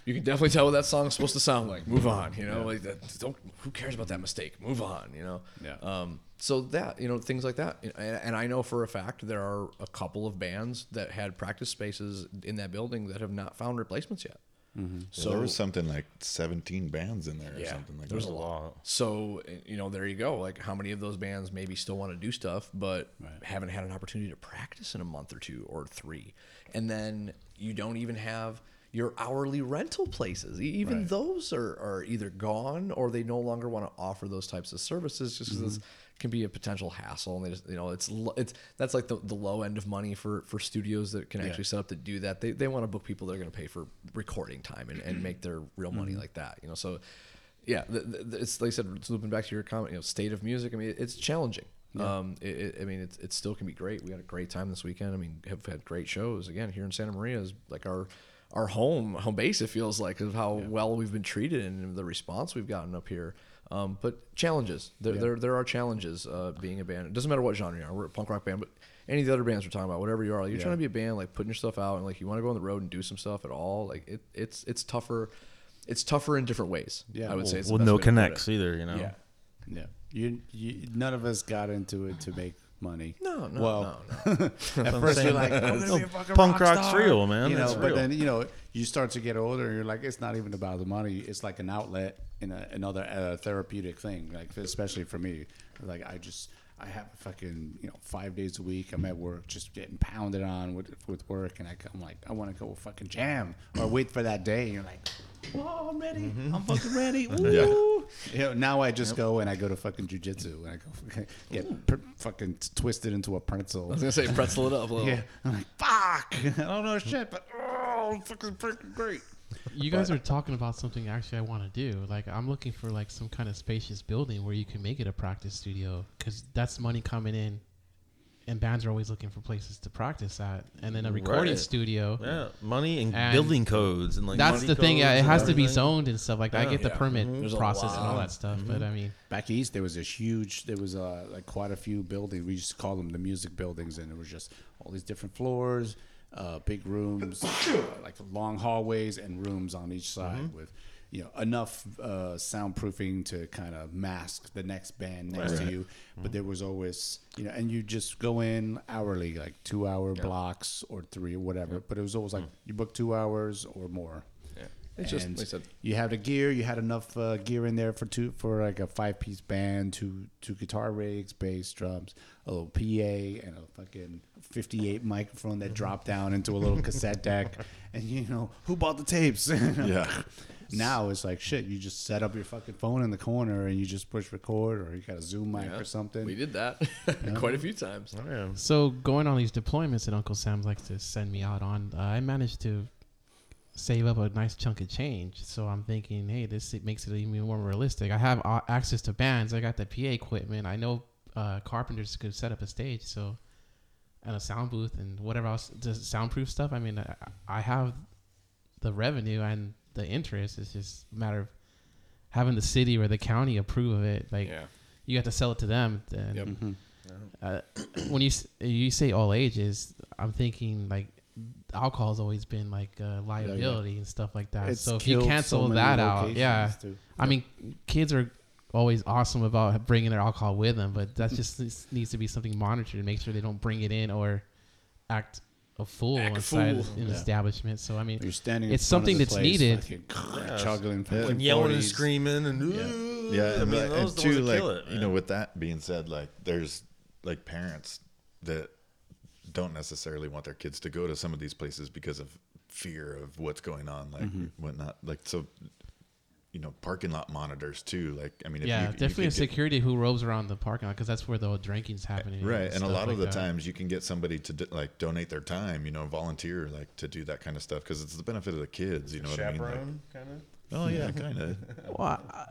you can definitely tell what that song's supposed to sound like. Move on, you know, like that. Don't who cares about that mistake? Move on, you know. Yeah. Um. So that you know things like that, and, and I know for a fact there are a couple of bands that had practice spaces in that building that have not found replacements yet. So there was something like 17 bands in there or Yeah, something like there's that. a lot. So you know, there you go. Like, how many of those bands maybe still want to do stuff, but haven't had an opportunity to practice in a month or two or three, and then you don't even have your hourly rental places. E- Even Right. those are, are either gone or they no longer want to offer those types of services just because Mm-hmm. Can be a potential hassle. And they just, you know, it's it's that's like the, the low end of money for for studios that can actually set up to do that. They they want to book people that are going to pay for recording time and, and make their real money Mm-hmm. like that. You know, so yeah, the, the, it's like I said, it's looping back to your comment, you know, state of music. I mean, it's challenging. Um, it, it, I mean, it, it still can be great. We had a great time this weekend. I mean, have had great shows again here in Santa Maria is like our our home home base. It feels like of how well we've been treated and the response we've gotten up here. Um, but challenges, there, there there are challenges uh, being a band. It doesn't matter what genre you are. We're a punk rock band, but any of the other bands we're talking about, whatever you are, like, you're trying to be a band, like putting your stuff out and like you want to go on the road and do some stuff at all. Like it, it's it's tougher. It's tougher in different ways. Yeah. I would say. It's the with no way to put it. connects either, you know. Yeah. Yeah. You, you none of us got into it to make money. No, no, well, no, no. at first you're like, I'm gonna be a fucking Punk rock rock's star. real, man. You know, It's but real. then you know you start to get older, and you're like, it's not even about the money. It's like an outlet in a, another uh, therapeutic thing. Like especially for me, like I just I have a fucking you know five days a week. I'm at work, just getting pounded on with with work, and I, I'm like, I want to go fucking jam or wait for that day. And you're like, whoa, I'm ready. Mm-hmm. I'm fucking ready. Woo. You know, now I just go and I go to fucking jujitsu and I go fucking get per- fucking twisted into a pretzel. I was gonna say pretzel it up a little. Yeah, I'm like, fuck. I don't know shit, but oh, fucking freaking great. You guys are talking about something actually I want to do. Like I'm looking for like some kind of spacious building where you can make it a practice studio because that's money coming in, and bands are always looking for places to practice at. And then a recording Right. studio. Yeah, money and, And building codes and like That's money the thing. Yeah, it has to be zoned and stuff like that. I get the permit There's a process and all that stuff, but I mean, Back east, there was this huge. There was uh, like quite a few buildings. We used to call them the music buildings, and it was just all these different floors, uh, big rooms, uh, like long hallways and rooms on each side with. You know enough uh, soundproofing to kind of mask the next band next to you, but there was always you know, and you just go in hourly, like two hour blocks or three or whatever. But it was always like you book two hours or more. It's just like I said. you had the gear. You had enough uh, gear in there for two for like a five piece band, two two guitar rigs, bass, drums, a little PA, and a fucking fifty eight microphone that dropped down into a little cassette deck. And you know who bought the tapes? Yeah. Now it's like shit. You just set up your fucking phone in the corner and you just push record, or you got a Zoom mic Yeah, or something. We did that quite a few times. Oh, yeah. So going on these deployments that Uncle Sam likes to send me out on, uh, I managed to save up a nice chunk of change. So I'm thinking, hey, this it makes it even more realistic. I have uh, access to bands. I got the PA equipment. I know uh, carpenters could set up a stage. So and a sound booth and whatever else, just soundproof stuff. I mean, I, I have the revenue and the interest. It's just a matter of having the city or the county approve of it. Like Yeah. you have to sell it to them. And Yep. Mhm. uh, when you you say all ages, I'm thinking like alcohol's always been like a liability and stuff like that. It's so if you cancel so that out, yeah. too. I mean, kids are always awesome about bringing their alcohol with them, but that just needs- needs to be something monitored to make sure they don't bring it in or act a fool Act inside fool. an Yeah. establishment. So I mean, You're standing. It's something that's place, needed. fucking Chuggling, fucking And yelling and screaming and Yeah, I and, mean, like- those and are the too, like kill it. you know, with that being said, like there's like parents that don't necessarily want their kids to go to some of these places because of fear of what's going on, like Mm-hmm. whatnot. Like so, you know, parking lot monitors too. Like I mean, if yeah, you, you definitely a could get- security who roves around the parking lot because that's where the drinking's happening. right and a stuff lot of like the that. times you can get somebody to do, like donate their time you know volunteer like to do that kind of stuff because it's the benefit of the kids you know what i mean Like- kind of. oh yeah kind of Well, I,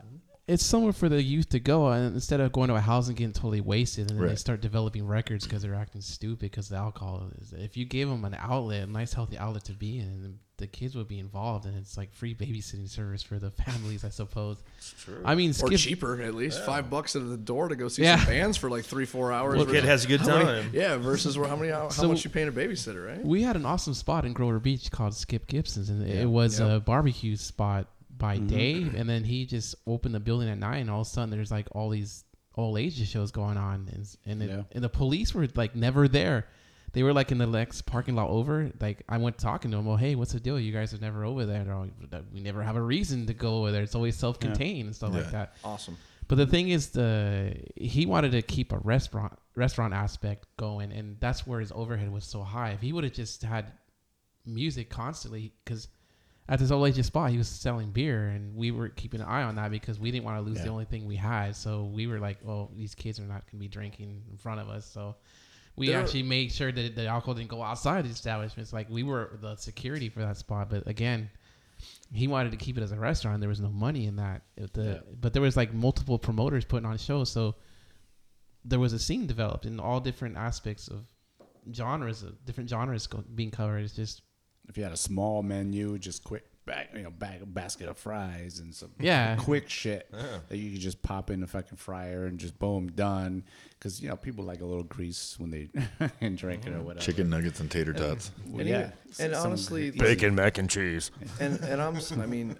it's somewhere for the youth to go, and instead of going to a house and getting totally wasted, and then they start developing records because they're acting stupid because the alcohol is. If you gave them an outlet, a nice healthy outlet to be in, the kids would be involved, and it's like free babysitting service for the families, I suppose. True. I mean, Or skip, cheaper, at least five bucks at the door to go see Yeah. some bands for like three, four hours. Well, kid has a good how many- time. yeah, versus where, how many how So- much you paying a babysitter, right? We had an awesome spot in Grover Beach called Skip Gibson's, and it was Yep. a barbecue spot by mm-hmm. day, and then he just opened the building at night, and all of a sudden there's like all these old ages shows going on, and and, it, Yeah. and the police were like never there. They were like in the next parking lot over. Like I went talking to them. Well, hey, what's the deal? You guys are never over there. They're we never have a reason to go over there. It's always self-contained and stuff Yeah. like that. Awesome. But the thing is, the he wanted to keep a restaurant restaurant aspect going, and that's where his overhead was so high. If he would have just had music constantly, because at this old age spot, he was selling beer, and we were keeping an eye on that because we didn't want to lose the only thing we had. So we were like, "Oh, these kids are not going to be drinking in front of us." So we There- actually made sure that the alcohol didn't go outside the establishments. Like we were the security for that spot, but again, he wanted to keep it as a restaurant. There was no money in that. The, But there was like multiple promoters putting on shows, so there was a scene developed in all different aspects of genres, of different genres being covered. It's just If you had a small menu, just quick bag, you know, bag a basket of fries and some Yeah. quick shit that you could just pop in the fucking fryer and just boom done. Because you know people like a little grease when they and drink it or whatever. Chicken nuggets and tater tots. Well, And yeah, even- and some honestly, easy- Bacon, mac and cheese. and and I'm I mean,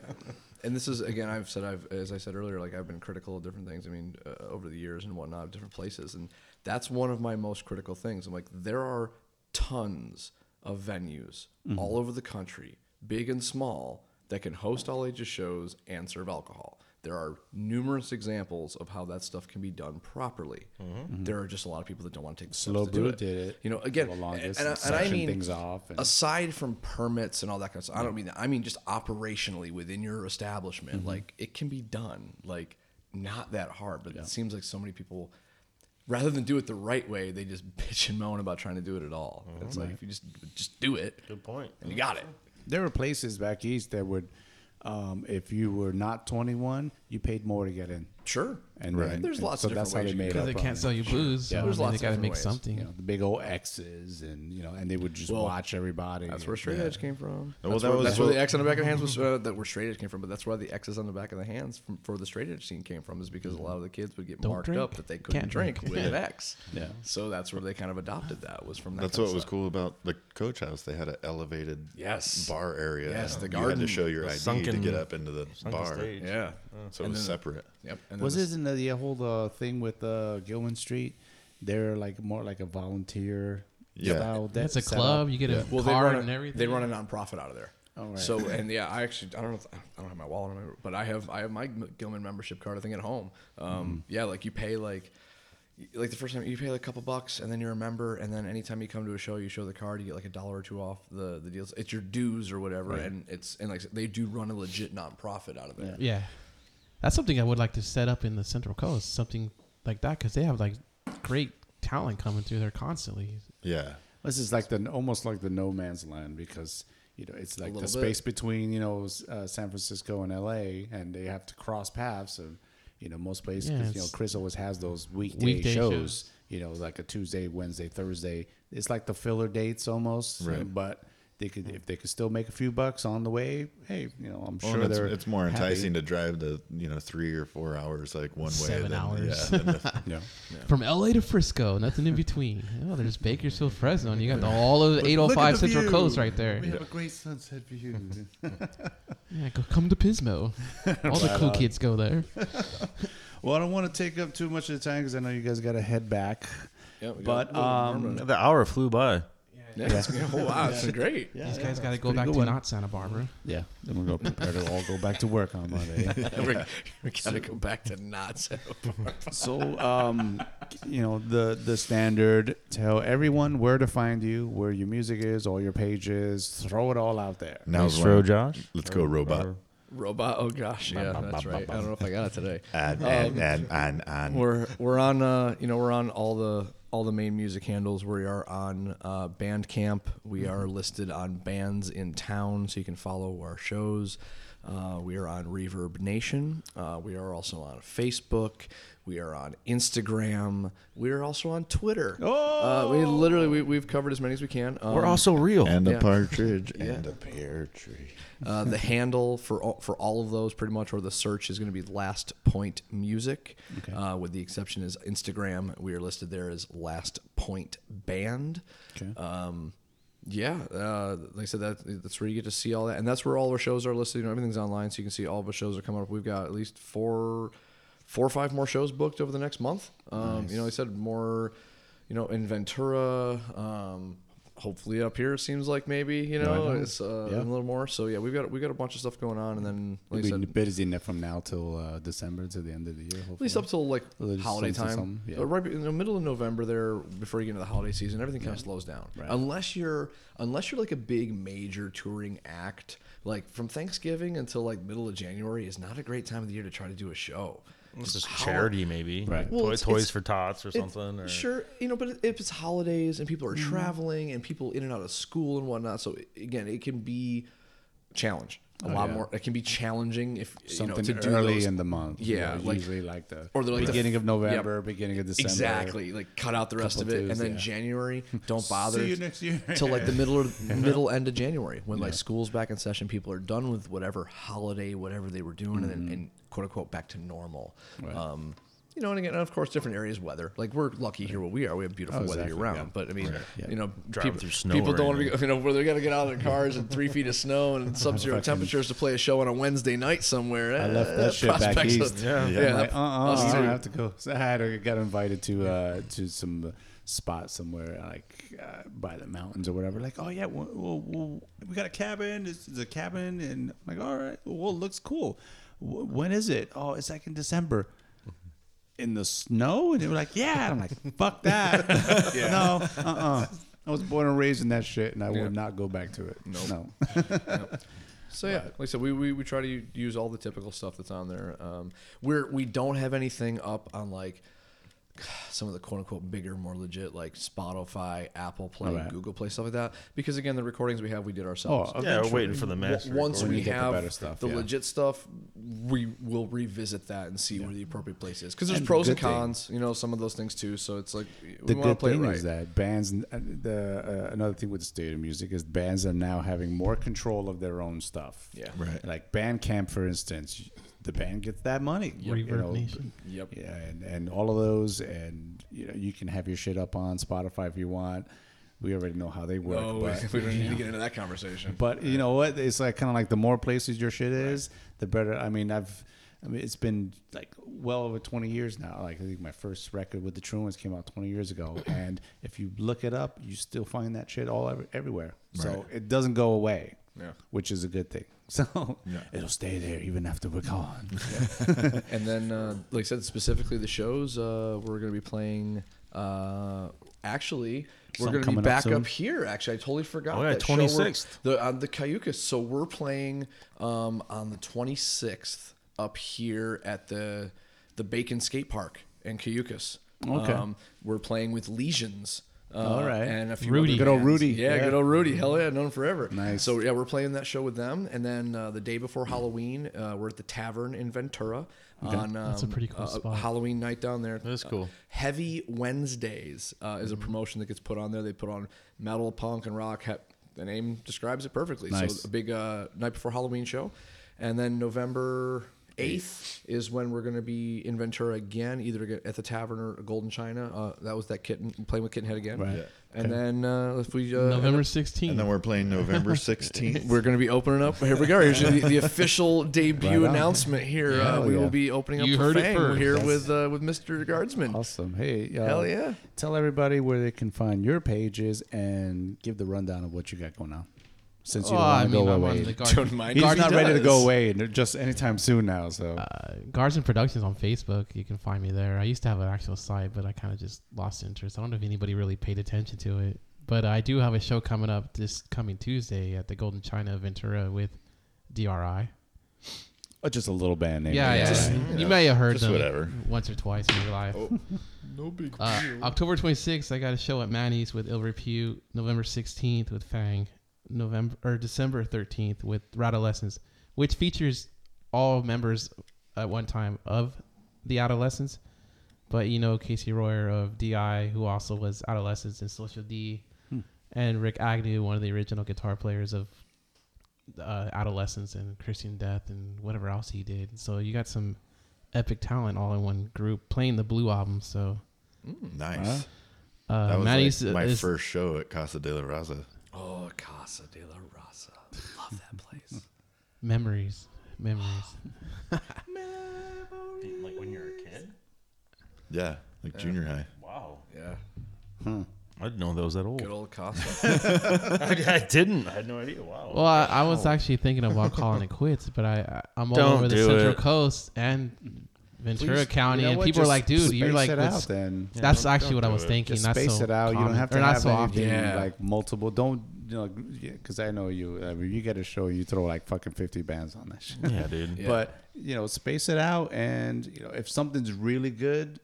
and this is again I've said I've as I said earlier like I've been critical of different things. I mean uh, over the years and whatnot, different places, and that's one of my most critical things. I'm like there are tons of venues all over the country, big and small, that can host all ages shows and serve alcohol. There are numerous examples of how that stuff can be done properly. There are just a lot of people that don't want to take the steps Slow to do it. did it You know, again, longest and, and and I mean things off and- aside from permits and all that kind of stuff, I don't mean that. I mean just operationally within your establishment, Mm-hmm. like it can be done, like not that hard. But it seems like so many people, rather than do it the right way, they just bitch and moan about trying to do it at all. Mm-hmm. It's like if you just just do it, Good point. and you got it. there were places back east that would, um, if you were not 21, you paid more to get in. Sure, And Right. then- There's and lots so of that's how different they ways you made because they on can't it. sell you booze. Yeah, so there's I mean, lots they of got to make ways. something. You know, the big old X's, and you know, and they would just Well, watch everybody. That's where straight yeah. edge came from. Well, that's that where, was that's where the X on the back of the hands was. Uh, that where straight edge came from, but that's where the X's on the back of the hands from, for the straight edge scene came from. Is because a lot of the kids would get Don't marked drink, up that they couldn't can't drink, drink. with an X. Yeah. So that's where they kind of adopted that. Was from that. That's kind what of was stuff. cool about the coach house. They had an elevated Yes. bar area. Yes, the You had garden. to show your ID to sunken- get up into the bar. stage. Yeah. So it was then- separate. Yep. And then Was this- it in the, the whole uh, thing with uh, Gilman Street? They're like more like a volunteer Yeah. style. de- It's a setup. club. You get a Well, they card run a, and everything. They run a nonprofit out of there. Oh, right. So and yeah, I actually I don't know if, I don't have my wallet on me, but I have I have my Gilman membership card I think at home. Um, Mm-hmm. Yeah, like you pay like like the first time you pay like a couple bucks and then you're a member and then anytime you come to a show you show the card you get like a dollar or two off the the deals. It's your dues or whatever and it's and like they do run a legit nonprofit out of there. Yeah, that's something I would like to set up in the Central Coast, something like that, because they have like great talent coming through there constantly. Yeah. This is like the almost like the no man's land because you know it's like the little space bit. between you know uh, San Francisco and L.A. and they have to cross paths and you know most places Yeah, 'cause, you know Chris always has those weekday, Weekday shows, shows. you know like a Tuesday, Wednesday, Thursday. It's like the filler dates almost, Right. but they could if they could still make a few bucks on the way. Hey, you know I'm Well, sure and it's, they're it's more happy. enticing to drive the you know three or four hours like one way Seven than hours. yeah. than the- Yeah. From LA to Frisco, nothing in between. Oh, there's Bakersfield, Fresno, and you got the, all of 805 Central Coast right there. We have a great sunset view. Yeah, go come to Pismo. All the cool on. kids go there. well, I don't want to take up too much of the time because I know you guys got to head back. Yeah, we got But um, The hour flew by. Yeah, it's- oh, wow, it's great. yeah, These yeah, guys got to go back to one. not Santa Barbara. Yeah, then we're gonna prepare to all go back to work on Monday. we we gotta go back to not so so, um, you know the the standard. Tell everyone where to find you, where your music is, all your pages. Throw it all out there. Now's Maestro when- Josh. Let's go, robot. Robot. Oh gosh, yeah, that's right. I don't know if I got it today. And Um, and and and, and. We're we're on uh you know we're on all the all the main music handles. We are on uh, Bandcamp. We are listed on Bandsintown, so you can follow our shows. Uh, we are on ReverbNation. Uh, we are also on Facebook. We are on Instagram. We are also on Twitter. Oh, uh, we literally we, we've covered as many as we can. Um, We're also real. And Yeah. a partridge Yeah. and a pear tree. Uh, the handle for all, for all of those, pretty much, or the search is going to be Last Point Music. Uh, with the exception is Instagram. We are listed there as Last Point Band. Okay. Um, yeah, uh, like I said, that that's where you get to see all that, and that's where all our shows are listed. You know, everything's online, so you can see all of the shows are coming up. We've got at least four, four or five more shows booked over the next month. Um, You know, like I said more, you know, in Ventura. Um, hopefully up here, it seems like maybe you know it's uh, Yeah. a little more. So yeah, we've got we got a bunch of stuff going on, and then like We'll be said, busy enough from now till uh, December to the end of the year. Hopefully. at least up till like Religious holiday time. yeah. Uh, Right in the middle of November, there before you get into the holiday season, everything kind of slows down. Right. Unless you're unless you're like a big major touring act, like from Thanksgiving until like middle of January is not a great time of the year to try to do a show. Just How- charity, maybe. Right. Well, Toy- it's- toys it's- for tots or something. Or, Sure, you know, but if it's holidays and people are Mm-hmm. traveling and people in and out of school and whatnot, so again, it can be challenge a Oh, lot yeah. more. It can be challenging if something you know to do early those- in the month. Yeah, like- usually like the or like the beginning f- of November, beginning of December. Exactly, like cut out the rest of it, and then yeah. January, don't bother See you next year. till like the middle or middle end of January when like school's back in session, people are done with whatever holiday, whatever they were doing, and, then and quote unquote back to normal. Mm-hmm. Right. Um, you know, and again, of course, different areas weather. Like we're lucky here where we are. We have beautiful Oh, weather exactly, year round. yeah. But I mean, Yeah. you know, Driving people, through snow people don't want to be, you know, where they got to get out of their cars and three feet of snow and sub-zero temperatures to play a show on a Wednesday night somewhere. I Eh, left that shit back east. of- Yeah. yeah, I'm like, uh-uh, us I don't have to go. So I had to got invited to uh, to some uh, spot somewhere like uh, by the mountains or whatever. Like, oh yeah, we'll, we'll, we'll, we got a cabin. It's, it's a cabin, and I'm like, all right, well, it looks cool. W- when is it? Oh, it's like in December. In the snow, and they were like, "Yeah." I'm like, "Fuck that, no, uh, uh I was born and raised in that shit, and I Yeah. will not go back to it. No, No. So yeah, like I said, we, we, we try to use all the typical stuff that's on there. Um, we're we don't have anything up on like some of the quote unquote bigger, more legit like Spotify, Apple Play, Alright. Google Play, stuff like that. Because again, the recordings we have, we did ourselves. Oh, yeah, we're waiting for the master. Once we you get the have better stuff, the yeah. legit stuff, we will revisit that and see where the appropriate place is. Because there's And pros and good thing- cons, you know, some of those things too. So it's like we the good play thing right. is that bands uh, the uh, another thing with the state of music is bands are now having more control of their own stuff. Yeah. Right. Like Bandcamp, for instance, the band gets that money. you Reverb know, Nation. Yep. Yeah, and, and all of those, and you know, you can have your shit up on Spotify if you want. We already know how they work. No, but, we don't need to get into that conversation. but you know what? It's like kind of like the more places your shit is, the better. I mean, I've, I mean, it's been like well over twenty years now. Like I think my first record with the Truants came out twenty years ago, and if you look it up, you still find that shit all every, everywhere. So it doesn't go away, Yeah. which is a good thing. So Yeah. it'll stay there even after we're gone. and then, uh, like I said, specifically the shows uh, we're going to be playing. Uh, actually, we're going to be coming up back up, here. Actually, I totally forgot. Oh, yeah, that show. 26th. The on the Cayucos. So we're playing um, on the 26th up here at the the Bacon Skate Park in Cayucos. Okay. Um, we're playing with Legions. Uh, All right. and a few Rudy. other Good old. Rudy. Yeah, Yeah. good old Rudy. Hell yeah, known forever. Nice. So yeah, we're playing that show with them, and then uh, the day before Halloween, uh, we're at the Tavern in Ventura on um, That's a pretty cool uh, spot. Halloween night down there. That's Uh, cool. Heavy Wednesdays uh, Mm-hmm. is a promotion that gets put on there. They put on metal, punk, and rock. He- the name describes it perfectly. Nice. So a big uh, night before Halloween show, and then November. 8th is when we're going to be in Ventura again, either at the Tavern or Golden China. Uh, that was that kitten playing with Kittenhead again. Right. Yeah. And then uh, if we uh, November And then we're playing November 16th. we're going to be opening up. Here we go. Here's the, the official debut Right on. announcement here. Uh, Hell we yeah. will be opening up You for heard it Fang first. here That's- with uh, with Mr. Guardsman. Awesome. Hey, uh, Hell yeah. Tell everybody where they can find your pages and give the rundown of what you got going on. Since you Oh, don't I want to mean, go I'm away. on the Don't mind. He's Guard not ready to does. go away n- just anytime soon now. So uh, Guards and Productions on Facebook. You can find me there. I used to have an actual site, but I kind of just lost interest. I don't know if anybody really paid attention to it. But I do have a show coming up this coming Tuesday at the Golden China Ventura with DRI. Oh, just a little band name. Yeah, yeah. Just, yeah. you You know, may have heard just them whatever. once or twice in your life. No big Uh, October 26th, I got a show at Manny's with Ill Repute. November 16th with Fang. November or December 13th with Radolescents. which features all members at one time of the Adolescents. But you know Casey Royer of DI, who also was Adolescents and Social D, and Rikk Agnew, one of the original guitar players of uh, Adolescents and Christian Death and whatever else he did. So you got some epic talent all in one group playing the Blue album. So Nice. uh, that was like my is- first show at Casa de la Raza. Oh, Casa de la Raza. Love that place. memories, memories. Like when you're a kid. Yeah, like junior high. Wow. yeah. Hmm. I didn't know that was that old. Good old Casa. I, I didn't. I had no idea. Wow. Well, I, I was actually thinking about calling it quits, but I, I I'm all Don't over the do Central it. Coast and Ventura Please, County, you know and what, people are just like, "Dude, you're space like." it what's- out then. that's don't- actually what I was it. thinking. Just Not space so it out. You common- don't have to or not have so often. anything Yeah. like multiple. Don't you know? Because I know you. I mean, you get a show, you throw like fucking fifty bands on that shit. yeah, dude. Yeah. But you know, space it out, and you know, if something's really good,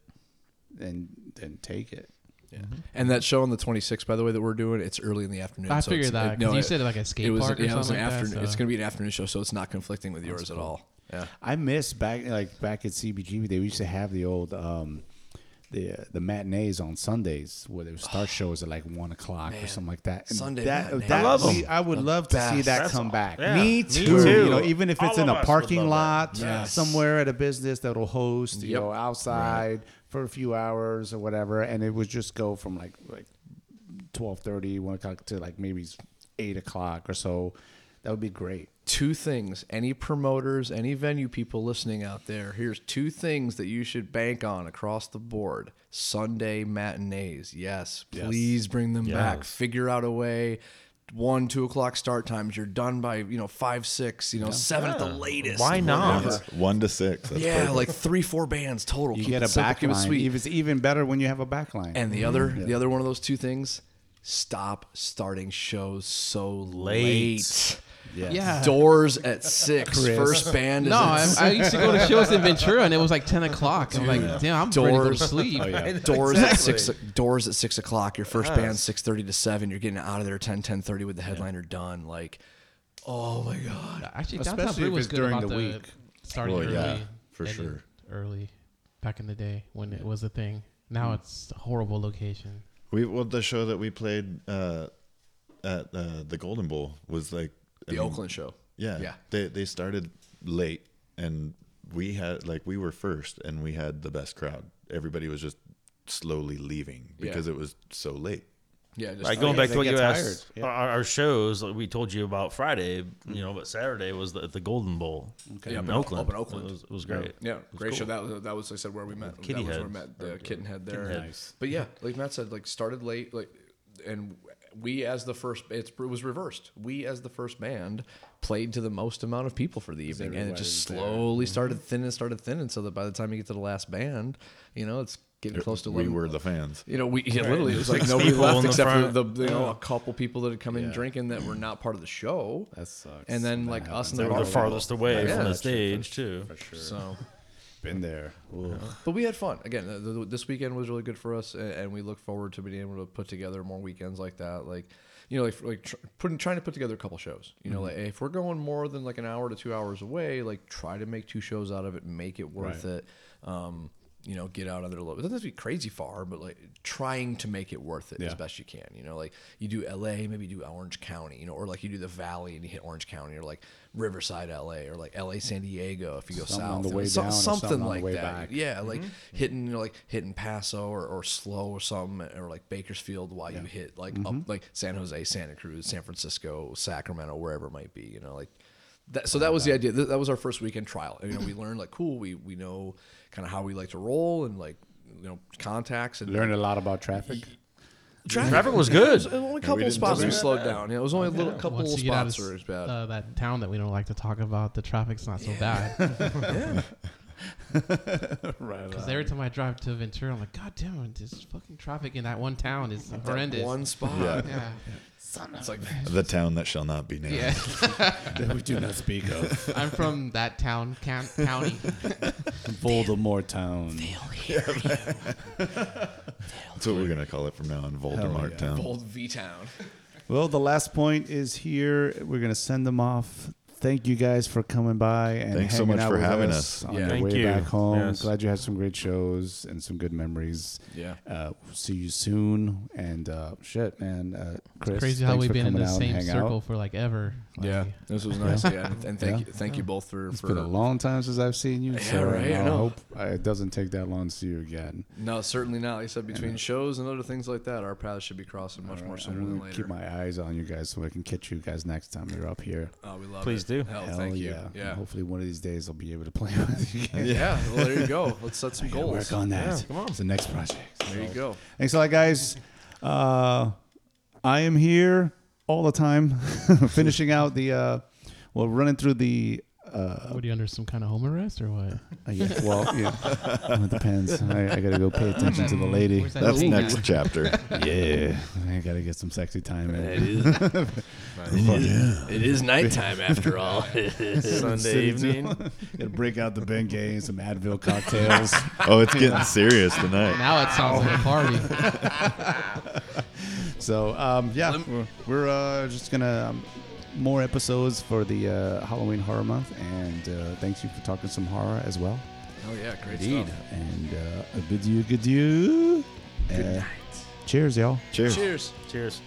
then then take it. Yeah. Mm-hmm. And that show on the 26th, by the way, that we're doing, it's early in the afternoon. I so figured it's- that it- 'cause no, you it- said like a skate it was, park or yeah, it was an something like that. afternoon. It's so- going to be an afternoon show, so it's not conflicting with yours at all. Yeah. I miss back like back at CBGB. They used to have the old um, the the matinees on Sundays where they would start shows at like one o'clock or something like that. And Sunday that, that I love 'em. we- I would love to see that That's come all- back. yeah, me me too. too. You know, even if it's All in a parking lot. Yes. somewhere at a business that'll host, you Yep. know, outside for a few hours or whatever, and it would just go from like like 12:30, 1 o'clock to like maybe eight o'clock or so. That would be great. two things any promoters any venue people listening out there here's two things that you should bank on across the board sunday matinees yes please bring them back figure out a way one two o'clock start times you're done by you know five six you know seven at the latest Why not? Whatever. One to six. That's yeah perfect. like three four bands total You Keep get it a simple, keep backline. sweet. It's even better when you have a backline. and the other the other one of those two things stop starting shows so late, Late. Yeah. doors at six Chris. first band is No, at I, I used to go to shows in Ventura, and it was like ten o'clock. I'm like, damn, I'm ready to go to Doors. sleep. doors at six doors at six o'clock your first band six thirty to seven you're getting out of there 10 10 30 with the headliner done like oh my god Actually, Especially downtown Brew if was good during about the the, week. starting Well, early. yeah, for sure. Early, back in the day when it was a thing. Now it's a horrible location. We well the show that we played uh, at uh, the Golden Bull was like I the mean, oakland show Yeah, Yeah. They they started late, and we had like we were first, and we had the best crowd. Everybody was just slowly leaving because Yeah. it was so late. yeah just Like oh, going back to what you tired. asked, Yeah. our, our shows like we told you about Friday, you know, but Saturday was the, the Golden Bull okay. Yeah, in Oakland. up in Oakland. It was, it was great. yeah It was great show that was that was like I said where we met Kitty that was where we met the kitten head there Kitten Head. Nice. but yeah like Matt said like started late like and we as the first it's, it was reversed we as the first band played to the most amount of people for the evening and it just everybody was there. slowly mm-hmm. started thinning started thinning so that by the time you get to the last band you know it's getting close to we 11 were the fans. You know, we yeah, literally it was like nobody left in the except for the you know a couple people that had come in Yeah. drinking that were not part of the show. That sucks. And then That like us happens. and They the were the farthest away Yeah. from the That's stage too. for sure. So, Been there. Ugh. but we had fun again. This weekend was really good for us, and, and we look forward to being able to put together more weekends like that. Like, you know, like like tr- putting trying to put together a couple shows. You know, like if we're going more than like an hour to two hours away, like try to make two shows out of it, make it worth Right. it. Um, you know, get out of there a little bit. It doesn't have to be crazy far, but like trying to make it worth it as best you can. You know, like you do LA, maybe you do Orange County, you know, or like you do the Valley and you hit Orange County, or like Riverside, LA, or like LA, San Diego if you go Something south. on the way so- down or something, something on the like way that. back. Yeah, like mm-hmm. hitting you know, like hitting Paso or, or SLO or something, or like Bakersfield while you hit like up mm-hmm. like San Jose, Santa Cruz, San Francisco, Sacramento, wherever it might be. You know, like that. So that was the idea. That, that was our first weekend trial. And, you know, we learned like cool. We we know kind of how we like to roll and like you know contacts and Learned a lot about traffic. Traffic was good. only a couple didn't spots we slowed down. Yeah, it was only a little couple Once of you get out of spots where it was bad. uh, that town that we don't like to talk about, the traffic's not so bad. Yeah. Right. Because every time I drive to Ventura, I'm like, God damn it, this fucking traffic in that one town is horrendous. One spot. Yeah. yeah. It's like The town that shall not be named. Yeah. that we do not speak of. I'm from that town, can- county. Voldemort Town. That's what we're gonna call it from now on, Voldemort yeah. Town. old V Town. Well, the last point is here. We're gonna send them off. Thank you guys for coming by and Thanks so much out for having us us. on Yeah. your Thank way you. back home. Yes. Glad you had some great shows and some good memories. Yeah. Uh, see you soon. And uh, shit, man, uh, Chris, Crazy how thanks we've for been in coming the out and same hang circle out. for like ever. Yeah, this was nice. Yeah, and, and thank Yeah. you, thank you both for It's for been a long time since I've seen you. Yeah, so right, I I hope uh, it doesn't take that long to see you again. No, certainly not. Like I said, between shows and other things like that, our paths should be crossing much All more right, sooner I'm than later. Keep my eyes on you guys so I can catch you guys next time you're up here. oh, we love you. Please it. do. Hell, Hell thank yeah. you. And Yeah. Hopefully one of these days I'll be able to play with you Guys. Yeah. Well, there you go. Let's set some Gotta goals. Work on that. Yeah, come on. It's the next project. There you go. Thanks a lot, guys. Uh, I am here all the time, finishing out the. Uh, well, running through the. Uh, what are you under some kind of home arrest or what? uh, yeah, well, yeah, it depends. I, I gotta go pay attention to the lady. That That's ding next at? chapter. Yeah, I gotta get some sexy time in. It is nighttime after all. Sunday evening. Gotta break out the Bengay and some Advil cocktails. Oh, it's getting serious tonight. Now it sounds like a party. So um, yeah, we're, we're uh, just gonna um, more episodes for the uh, Halloween horror month, and uh, thanks you for talking some horror as well. Oh yeah, great Indeed. stuff. And uh, I bid you good you. Good night. Cheers, y'all. Cheers. Cheers. Cheers.